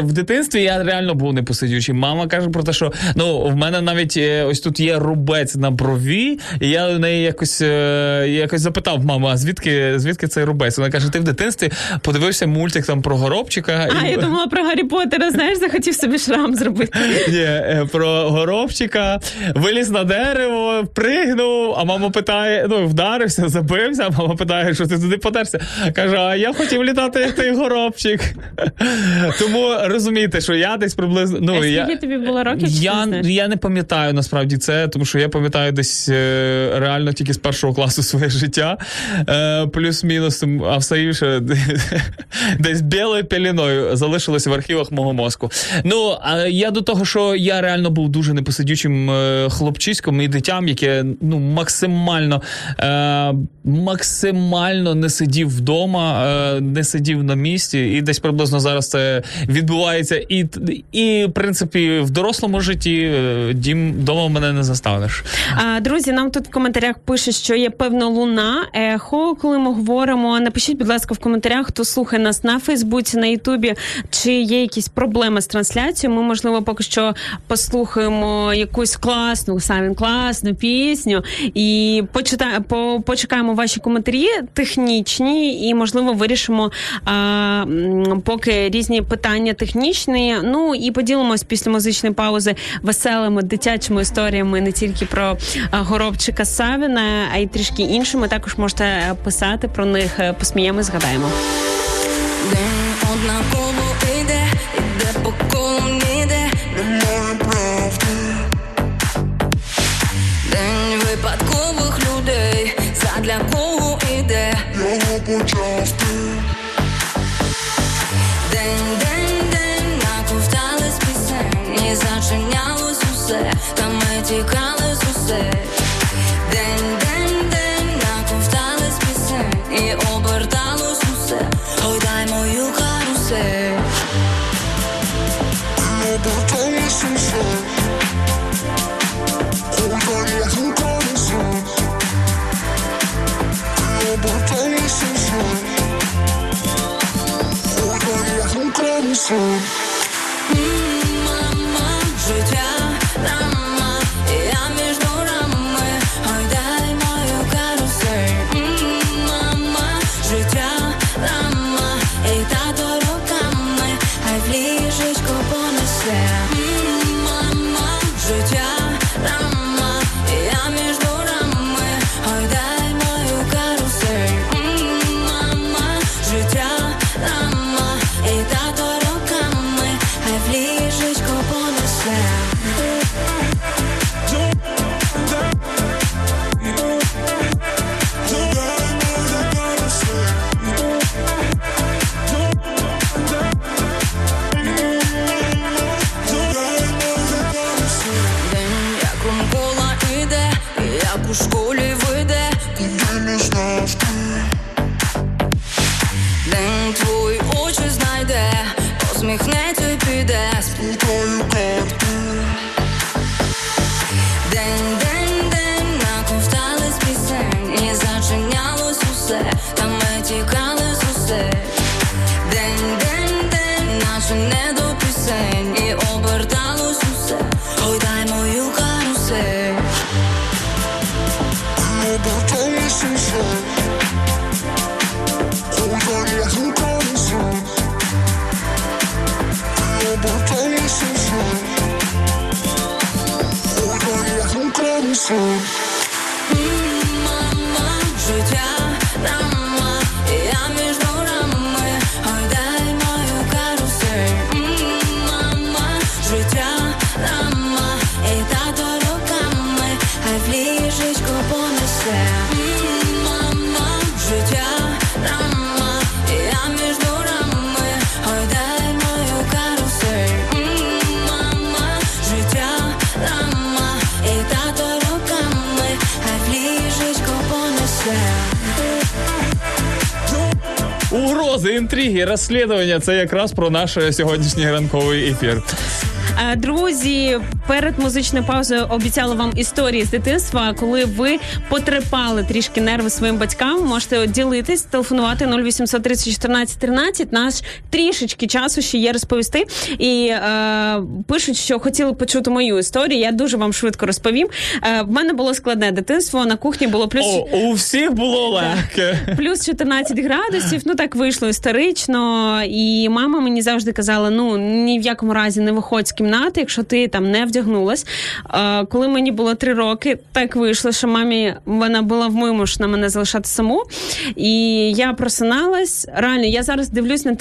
в дитинстві я реально був непосидючий. Мама каже про те, що ну в мене навіть е, ось тут є рубець на брові, і я в неї якось е, якось запитав маму, а звідки звідки цей рубець? Вона каже: ти в дитинстві подивився мультик там про горобчика. А і... я думала про Гаррі Поттера, знаєш, захотів собі шрам зробити. Ні, е, про горобчика, виліз на дерево, пригнув, а мама питає: ну, вдарився, забився, а мама питає, що ти туди подерся. Каже, а я хотів літати, як той горобчик. Тому розумієте, що я десь приблизно. Ну, а я, тобі було років? я, я не пам'ятаю насправді це, тому що я пам'ятаю десь реально тільки з першого класу своє життя, е, плюс-мінус, а все інше (laughs) десь білою пеліною залишилося в архівах мого мозку. Ну, а я до того, що я реально був дуже непосидючим е, хлопчиськом і дитям, яке ну максимально е, максимально не сидів вдома, е, не сидів на місці, і десь приблизно зараз це відбувається. І, і в принципі, в дорослому житті е, дім вдома мене не заставиш. А, друзі, нам тут в коментарях пише, що є певна луна, ехо, коли ми говоримо. Напишіть, будь ласка, в коментарях, хто слухає нас на Фейсбуці, на Ютубі, чи є якісь проблеми з трансляцією. Ми, можливо, поки що послухаємо якусь класну, самі класну пісню і почита... по... почекаємо ваші коментарі технічні, і можливо вирішимо а, поки різні питання технічні. Ну і поділимось після музичної паузи веселими дитячими історіями не тільки про а, горобчика Савіна, а й трішки іншими. Також можете писати про них, посміємо, згадаємо. День однаково іде, іде по колу ніде, немає правди. День випадкових людей, задля кого іде, його почав ти. День, день, наковтались пісень, і зачинялось усе, та ми тікали з усе. soon. Розслідування це якраз про наш сьогоднішній ранковий ефір. Е, Друзі, перед музичною паузою обіцяла вам історії з дитинства, коли ви потрепали трішки нерви своїм батькам. Можете ділитись, телефонувати 0800 30 14 13. Наш трішечки часу ще є розповісти. І е, пишуть, що хотіли почути мою історію. Я дуже вам швидко розповім. Е, в мене було складне дитинство. На кухні було плюс. О, у всіх було легке. Плюс 14 градусів, ну так вийшло історично. І мама мені завжди казала: ну ні в якому разі не виходь з кімнати, якщо ти там не вдягнеш одягнулась. А, коли мені було три роки, так вийшло, що мамі вона була вимушена мене залишати саму. І я просиналась. Реально, я зараз дивлюсь на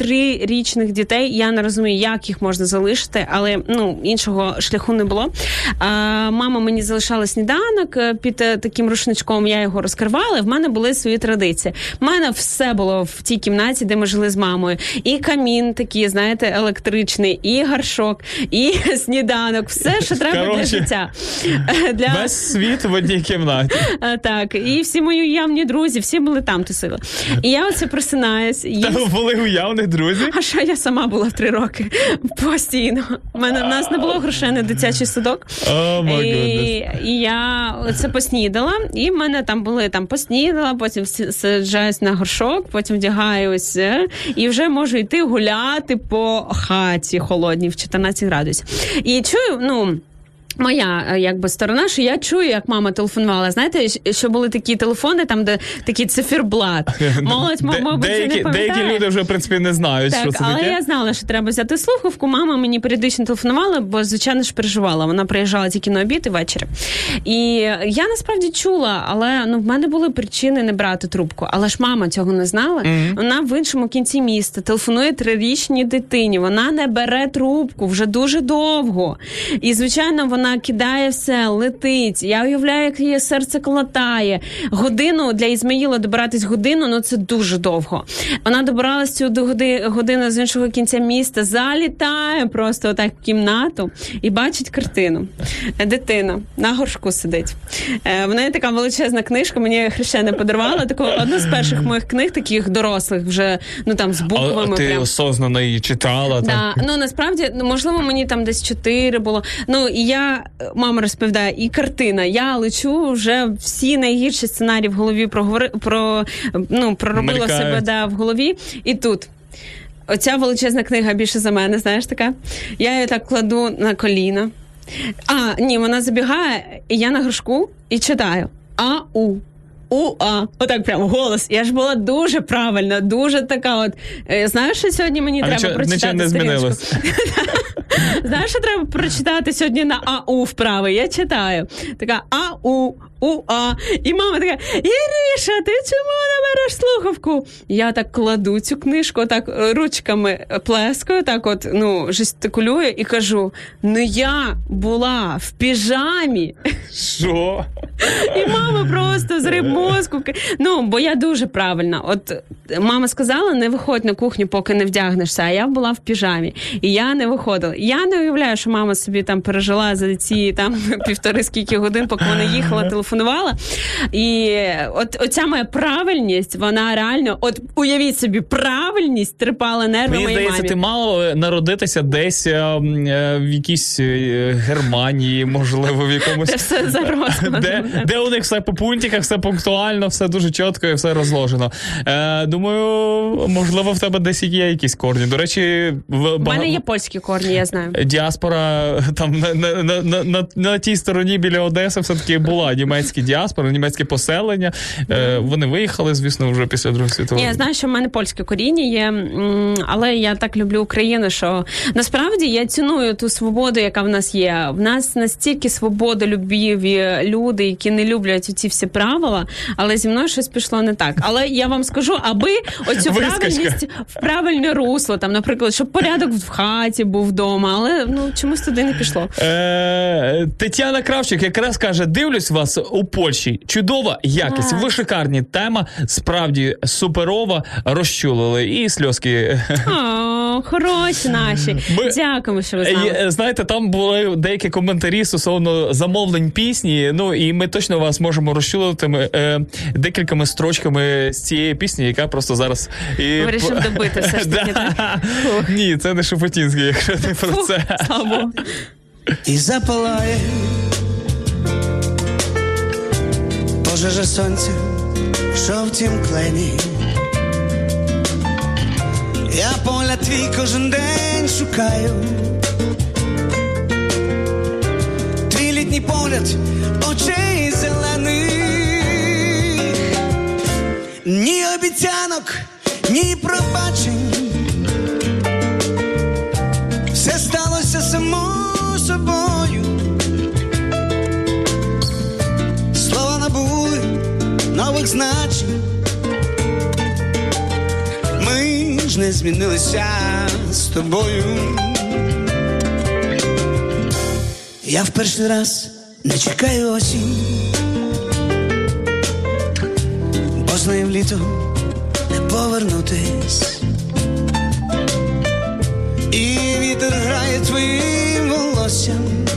трирічних дітей. Я не розумію, як їх можна залишити, але ну іншого шляху не було. А, мама мені залишала сніданок е, під е, таким рушничком. Я його розкривала. В мене були свої традиції. У мене все було в тій кімнаті, де ми жили з мамою. І камін такий, знаєте, електричний, і гаршок, і (laughs) сніданок. Все, що треба для життя. Е, Для... Весь світ в одній кімнаті. Так, і всі мої уявні друзі, всі були там тусили. І я оце просинаюсь. Їм- були уявних друзів. А що я сама була в три роки постійно. У мене в нас не було грошей на дитячий садок. Oh і, і я це поснідала, і в мене там були там поснідала, потім саджаюсь на горшок, потім вдягаюсь, і вже можу йти гуляти по хаті холодній в 14 градусів. І чую, ну. Моя е, якби сторона, що я чую, як мама телефонувала. Знаєте, що були такі телефони, там де такий циферблат. (laughs) Молодь, мабуть, деякі, не пам'ятає. деякі люди вже в принципі не знають, Так, що це але таке. я знала, що треба взяти слухавку. Мама мені періодично телефонувала, бо звичайно ж переживала. Вона приїжджала тільки на обід і ввечері. І я насправді чула, але ну в мене були причини не брати трубку. Але ж мама цього не знала. Вона в іншому кінці міста телефонує трирічній дитині. Вона не бере трубку вже дуже довго. І звичайно, вона кидає все, летить. Я уявляю, як її серце колотає. Годину для Ізмаїла добиратись годину, ну це дуже довго. Вона добиралась цю годину з іншого кінця міста, залітає просто отак в кімнату і бачить картину. Дитина на горшку сидить. Е, В неї така величезна книжка. Мені хрещена подарувала таку одну з перших моїх книг, таких дорослих, вже ну там з буквами. а ти прям. осознанно її читала. Да, ну насправді, ну можливо, мені там десь чотири було. Ну і я мама розповідає, і картина. Я лечу вже всі найгірші сценарії в голові проговори про ну проробила Мелькають. себе да, в голові. І тут. Оця величезна книга більше за мене, знаєш така. Я її так кладу на коліна. А, ні, вона забігає, і я на горшку і читаю. А-у. У-а. Отак прям голос. Я ж була дуже правильна, дуже така от. Е, Знаєш, що сьогодні мені А треба нічого, прочитати нічого не змінилось. (laughs) Знаєш, що треба прочитати сьогодні на АУ вправи? Я читаю. Така АУ, УА. І мама така: Іріша, ти чому не береш слухавку? Я так кладу цю книжку, так е, ручками плескаю, так от ну, жестикулюю і кажу: ну я була в піжамі. Що? І мама просто зрив мозку. Ну, бо я дуже правильна. От мама сказала, не виходь на кухню, поки не вдягнешся. А я була в піжамі. І я не виходила. Я не уявляю, що мама собі там пережила за ці там (laughs) півтори скільки годин, поки вона їхала, телефонувала. І от оця моя правильність, вона реально, от уявіть собі, правильність трипала нерви Мені моїй здається, мамі. ти мало народитися десь е, е, в якійсь е, Германії, можливо, в якомусь. Це все. Де, де у них все по пунктиках, все пунктуально, все дуже чітко і все розложено. Е, думаю, можливо, в тебе десь є якісь корні. До речі, в У мене є польські корні, я знаю. Діаспора (laughs) там на, на, на, на, на, на тій стороні біля Одеси все-таки була німецькі діаспори, німецьке поселення. Е, вони виїхали, звісно, вже після Другої світової. Я знаю, що в мене польське коріння є, але я так люблю Україну, що насправді я ціную ту свободу, яка в нас є. В нас настільки свободолюбіві люди, які не люблять ці всі правила, але зі мною щось пішло не так. Але я вам скажу, аби оцю Вискочка. правильність в правильне русло, там, наприклад, щоб порядок в хаті був вдома, але ну чомусь туди не пішло. Е, Тетяна Кравчик якраз каже: дивлюсь вас у Польщі. Чудова якість. Ви шикарні. Тема справді суперова. Розчулили і сльозки. О, хороші наші. Ми- Дякуємо, що ви з нами. Знаєте, там були деякі коментарі стосовно замовлень пісні. Ну і ми точно вас можемо розчулити е, декількома строчками з цієї пісні, яка просто зараз і Вирішив добити все ж (laughs) таки, Ні, це не Шепотінський, якщо ти про це. І запалає пожежа сонця, що в тім клені. Я поля твій кожен день шукаю. Твій літній погляд очей зелених, ні обіцянок, ні пробачень. Все сталося само собою. Слова набули нових значень. Ж не змінилися з тобою. Я в перший раз не чекаю осінь, бо з нею літо не повернутись. І вітер грає твоїм волоссям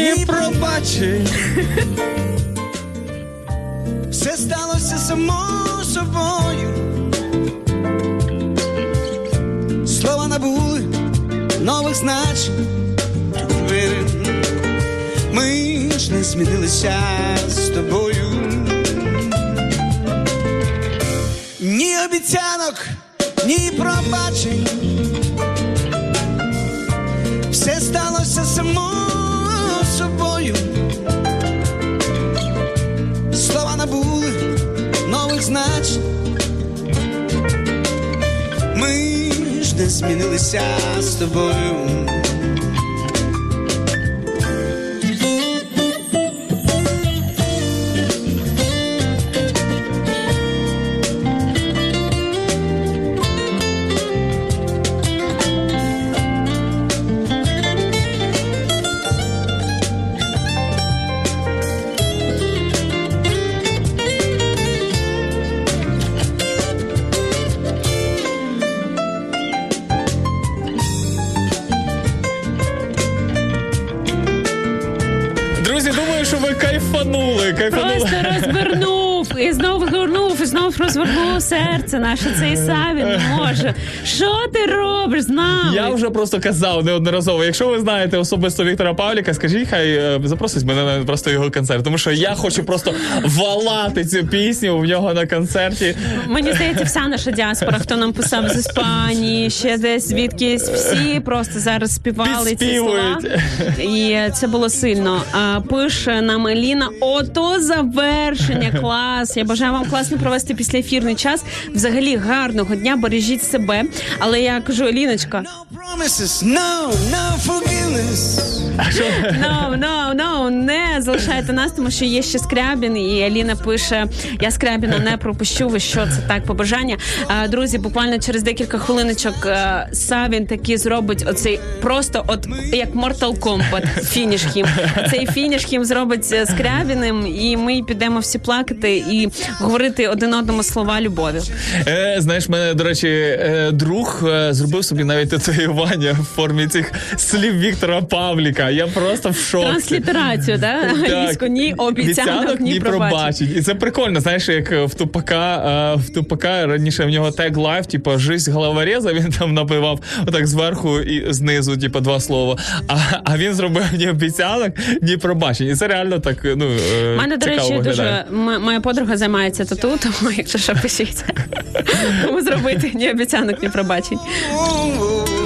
Ні пробачень. (laughs) все сталося само собою. Слова набули нових значень. Ми ж не змінилися з тобою. Ні обіцянок, ні пробачень. Все сталося само собою. Слова набули нових значень. Ми ж не змінилися з тобою. І серце наше. Цей Савін не може. Що ти робиш з нами? Я вже просто казав неодноразово. Якщо ви знаєте особисто Віктора Павліка, скажіть, хай е, запросить мене на просто його концерт. Тому що я хочу просто валати цю пісню в нього на концерті. Мені здається, вся наша діаспора, хто нам писав з Іспанії, ще десь звідкись, всі просто зараз співали ці слова. І це було сильно. Пише нам Еліна: ото завершення, клас. Я бажаю вам класно провести післяефірний час. Взагалі гарного дня, бережіть себе. Але я кажу, Promises, no, no no, не залишайте нас, тому що є ще Скрябін, і Аліна пише: Я Скрябіна не пропущу. Ви що це так побажання? А, друзі, буквально через декілька хвилиночок Савін таки зробить оцей просто, от як Mortal Kombat, фініш хім. Цей фініш хім зробить Скрябіним, і ми підемо всі плакати і говорити один одному слова любові. Е, знаєш, мене, до речі, е, друг е, зробив собі навіть татуювання в формі цих слів Віктора Павліка. Я просто в шоці. Транслітерацію, да? Англійську ні обіцянок, ні пробачень. І це прикольно, знаєш, як в Тупака, е, в Тупака раніше в нього thug life, типу, жизнь головореза, він там набивав отак зверху і знизу, типу, два слова. А, а він зробив ні обіцянок, ні пробачень. І це реально так, ну, е, мене, до речі, виглядає. дуже моя подруга займається тату, тому якщо що пишіть. Тому зробити ні обіцянок, ні пробачень. (laughs)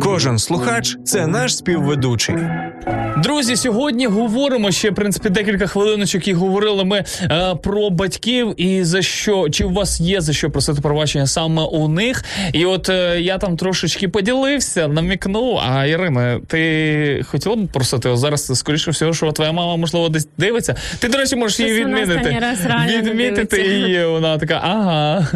Кожен слухач це наш співведучий. Друзі, сьогодні говоримо ще в принципі декілька хвилиночок і говорили ми е, про батьків і за що чи у вас є за що просити пробачення саме у них. І от е, я там трошечки поділився, намікнув. А Ірина, ти хотіла б просити зараз, скоріше всього, що твоя мама можливо десь дивиться. Ти, до речі, можеш її відмінити. раз Відмітити її. Вона така, ага.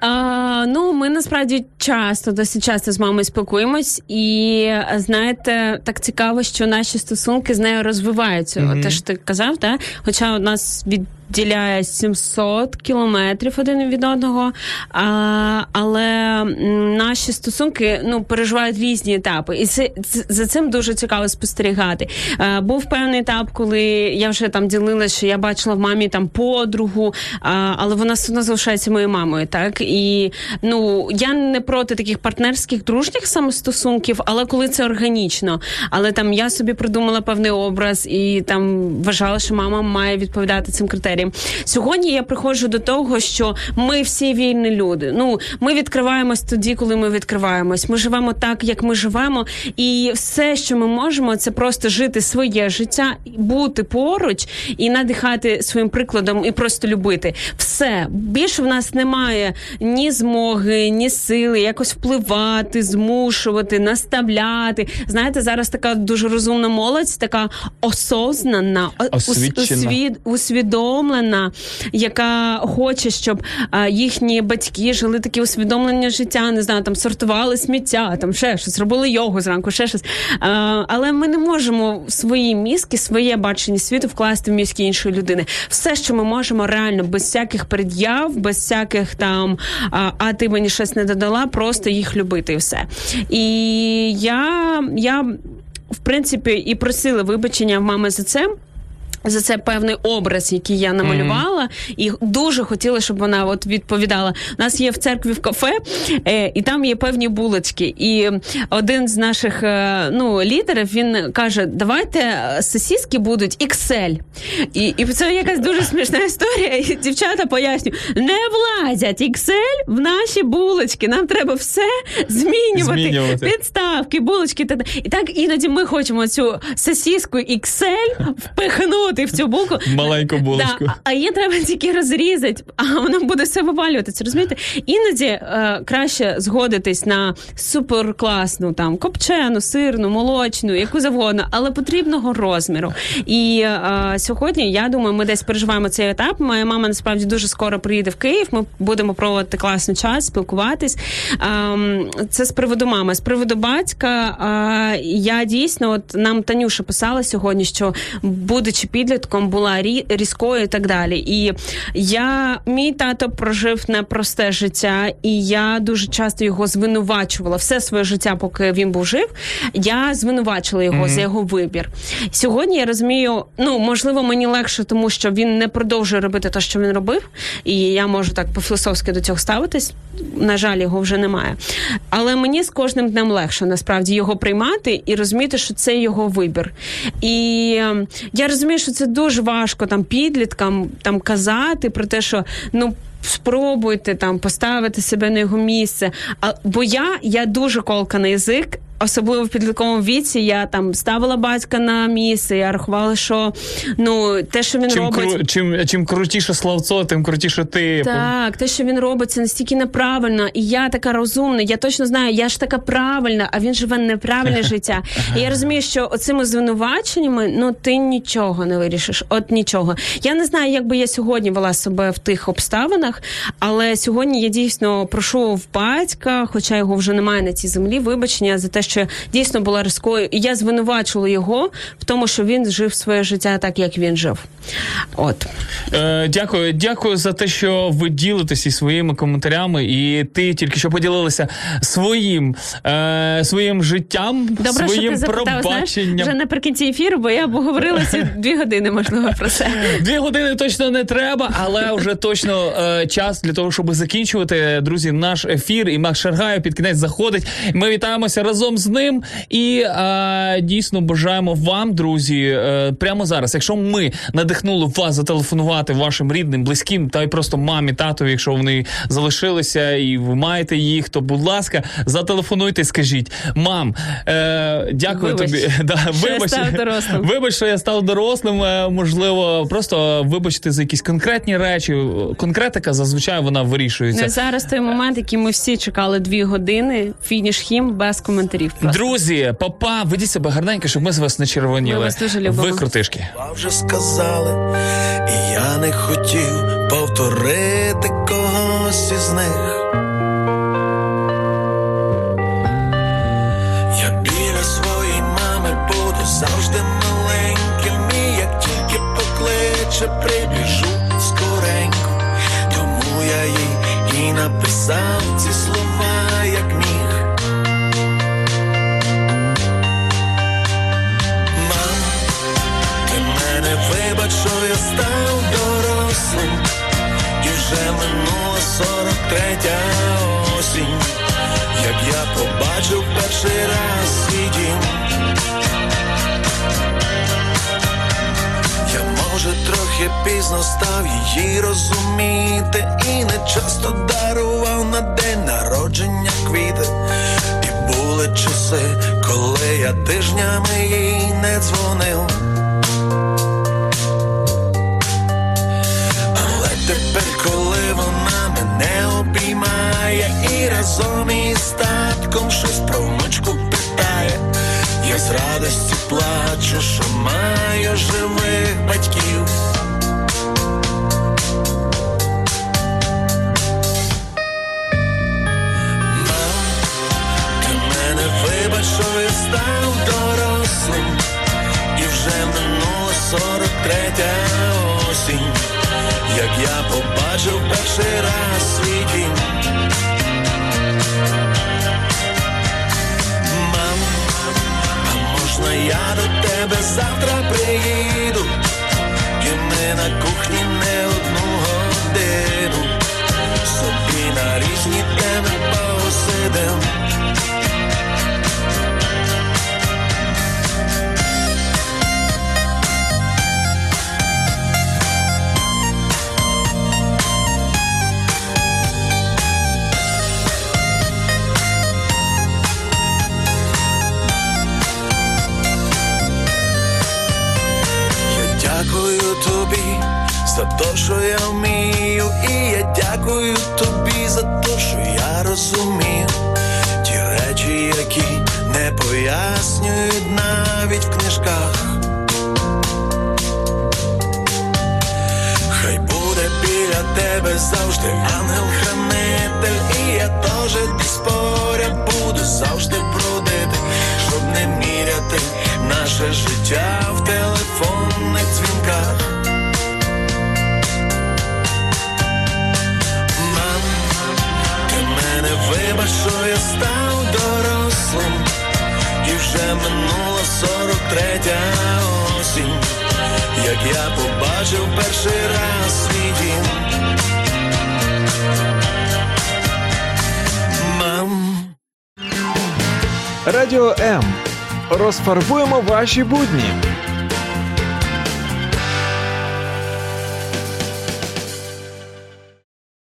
А, ну, ми насправді часто, досить часто з мамою спілкуємось, і знаєте, так цікаво, що наші стосунки з нею розвиваються. Mm-hmm. Те, що ти казав, та? хоча у нас від відділяє 700 кілометрів один від одного. А, але наші стосунки ну переживають різні етапи, і це, це за цим дуже цікаво спостерігати. Е, був певний етап, коли я вже там ділилася, що я бачила в мамі там подругу, а, але вона все одно залишається моєю мамою. Так і ну я не проти таких партнерських дружніх саме стосунків, але коли це органічно. Але там я собі придумала певний образ і там вважала, що мама має відповідати цим критеріям. Сьогодні я приходжу до того, що ми всі вільні люди. Ну ми відкриваємось тоді, коли ми відкриваємось. Ми живемо так, як ми живемо, і все, що ми можемо, це просто жити своє життя, бути поруч і надихати своїм прикладом, і просто любити. Все більше в нас немає ні змоги, ні сили якось впливати, змушувати, наставляти. Знаєте, зараз така дуже розумна молодь, така осознана, ос- Освічена. Усвід- усвідомлена, яка хоче, щоб їхні батьки жили такі усвідомлення життя, не знаю, там сортували сміття, там ще щось, робили йогу зранку, ще щось. Але ми не можемо свої мізки, своє бачення світу вкласти в мізки іншої людини. Все, що ми можемо реально без всяких пред'яв, без всяких там а ти мені щось не додала, просто їх любити і все. І я, я в принципі і просила вибачення в мами за це. За це певний образ, який я намалювала, і дуже хотіла, щоб вона от відповідала. У нас є в церкві в кафе, е, і там є певні булочки. І один з наших е, ну, лідерів він каже: давайте е, сосиски будуть XL. І, і це якась дуже смішна історія. І дівчата пояснюють, не влазять XL в наші булочки. Нам треба все змінювати. Змінювати. Підставки, булочки. та- І так іноді ми хочемо цю сосиску XL впихнути в цю булку. Маленьку булочку. Да, а її треба тільки розрізати, а вона буде все вивалюватися. Розумієте? Іноді е, краще згодитись на суперкласну там копчену, сирну, молочну, яку завгодно, але потрібного розміру. І е, сьогодні я думаю, ми десь переживаємо цей етап. Моя мама насправді дуже скоро приїде в Київ. Ми будемо проводити класний час, спілкуватись. Ем, це з приводу мами. З приводу батька е, я дійсно, от нам Танюша писала сьогодні, що будучи підлітком, була рі- різкою і так далі. І я мій тато прожив непросте життя, і я дуже часто його звинувачувала все своє життя, поки він був жив. Я звинувачила його за його вибір. Сьогодні я розумію, ну можливо, мені легше, тому що він не продовжує робити те, що він робив, і я можу так по-філософськи до цього ставитись. На жаль, його вже немає. Але мені з кожним днем легше насправді його приймати і розуміти, що це його вибір. І е, я розумію, що це дуже важко там підліткам там казати про те, що ну. Спробуйте там поставити себе на його місце. А бо я, я дуже колка на язик, особливо в підлітковому віці. Я там ставила батька на місце. Я рахувала, що ну те, що він Чим, робить, кру, чим, чим крутіше словцо, тим крутіше ти. так, те, що він робить, це настільки неправильно, і я така розумна. Я точно знаю, я ж така правильна, а він живе неправильне (laughs) життя. І я розумію, що оцими звинуваченнями ну ти нічого не вирішиш. От нічого. Я не знаю, як би я сьогодні вела себе в тих обставинах, але сьогодні я дійсно прошу в батька, хоча його вже немає на цій землі, вибачення за те, що дійсно була різкою. І я звинувачила його в тому, що він жив своє життя так, як він жив. От. Е, дякую, дякую за те, що ви ділитеся своїми коментарями, і ти тільки що поділилася своїм, е, своїм життям, Добре, що своїм ти запитав, знаєш, пробаченням. вже наприкінці ефіру, бо я б говорила (laughs) дві години, можливо, про це. Дві години точно не треба, але вже точно е, час для того, щоб закінчувати. Друзі, наш ефір і Макс Шаргаєв під кінець заходить. Ми вітаємося разом з ним і е, дійсно бажаємо вам, друзі, е, прямо зараз. Якщо ми надихнули вас зателефонувати вашим рідним, близьким, та й просто мамі, татові, якщо вони залишилися і ви маєте їх, то будь ласка, зателефонуйте, скажіть, мам, е, дякую Вибач, тобі. (laughs) Да, що я вибач, став дорослим. Вибач, що я став дорослим. е, Можливо, просто вибачте за якісь конкретні речі. Конкретика зазвичай вона вирішується. Ну, зараз той момент, який ми всі чекали дві години, фініш хім без коментарів. Просто. Друзі, папа, ведіть себе гарненько, щоб ми з вас не червоніли. Ми вас дуже любимо. Ви крутишки. вже сказали, і я не хотів повторити когось із них. Я біля своєї мами буду завжди маленьким, і як тільки покличе, прибіжу третя осінь, як я побачив перший раз свій дім. Я може трохи пізно став її розуміти, і не часто дарував на день народження квіти. І були часи, коли я тижнями їй не дзвонив. Разом із татком щось про внучку питає, я з радості плачу, що маю живих батьків. Що я став дорослим, і вже минула сорок третя осінь, як я побачив перший раз свій дім. Я до тебе завтра приїду, і ми на кухні не одну годину, собі на різні теми посидим. Те, що я вмію, і я дякую тобі за те, що я розумію ті речі, які не пояснюють навіть в книжках. Хай буде біля тебе завжди ангел-хранитель, і я теж десь поряд буду завжди бродити, щоб не міряти наше життя в телефонних дзвінках. Що я став дорослим, і вже минула сорок третя осінь, як я побачив перший раз свій дім. Мам. Радіо М. Розфарбуємо ваші будні.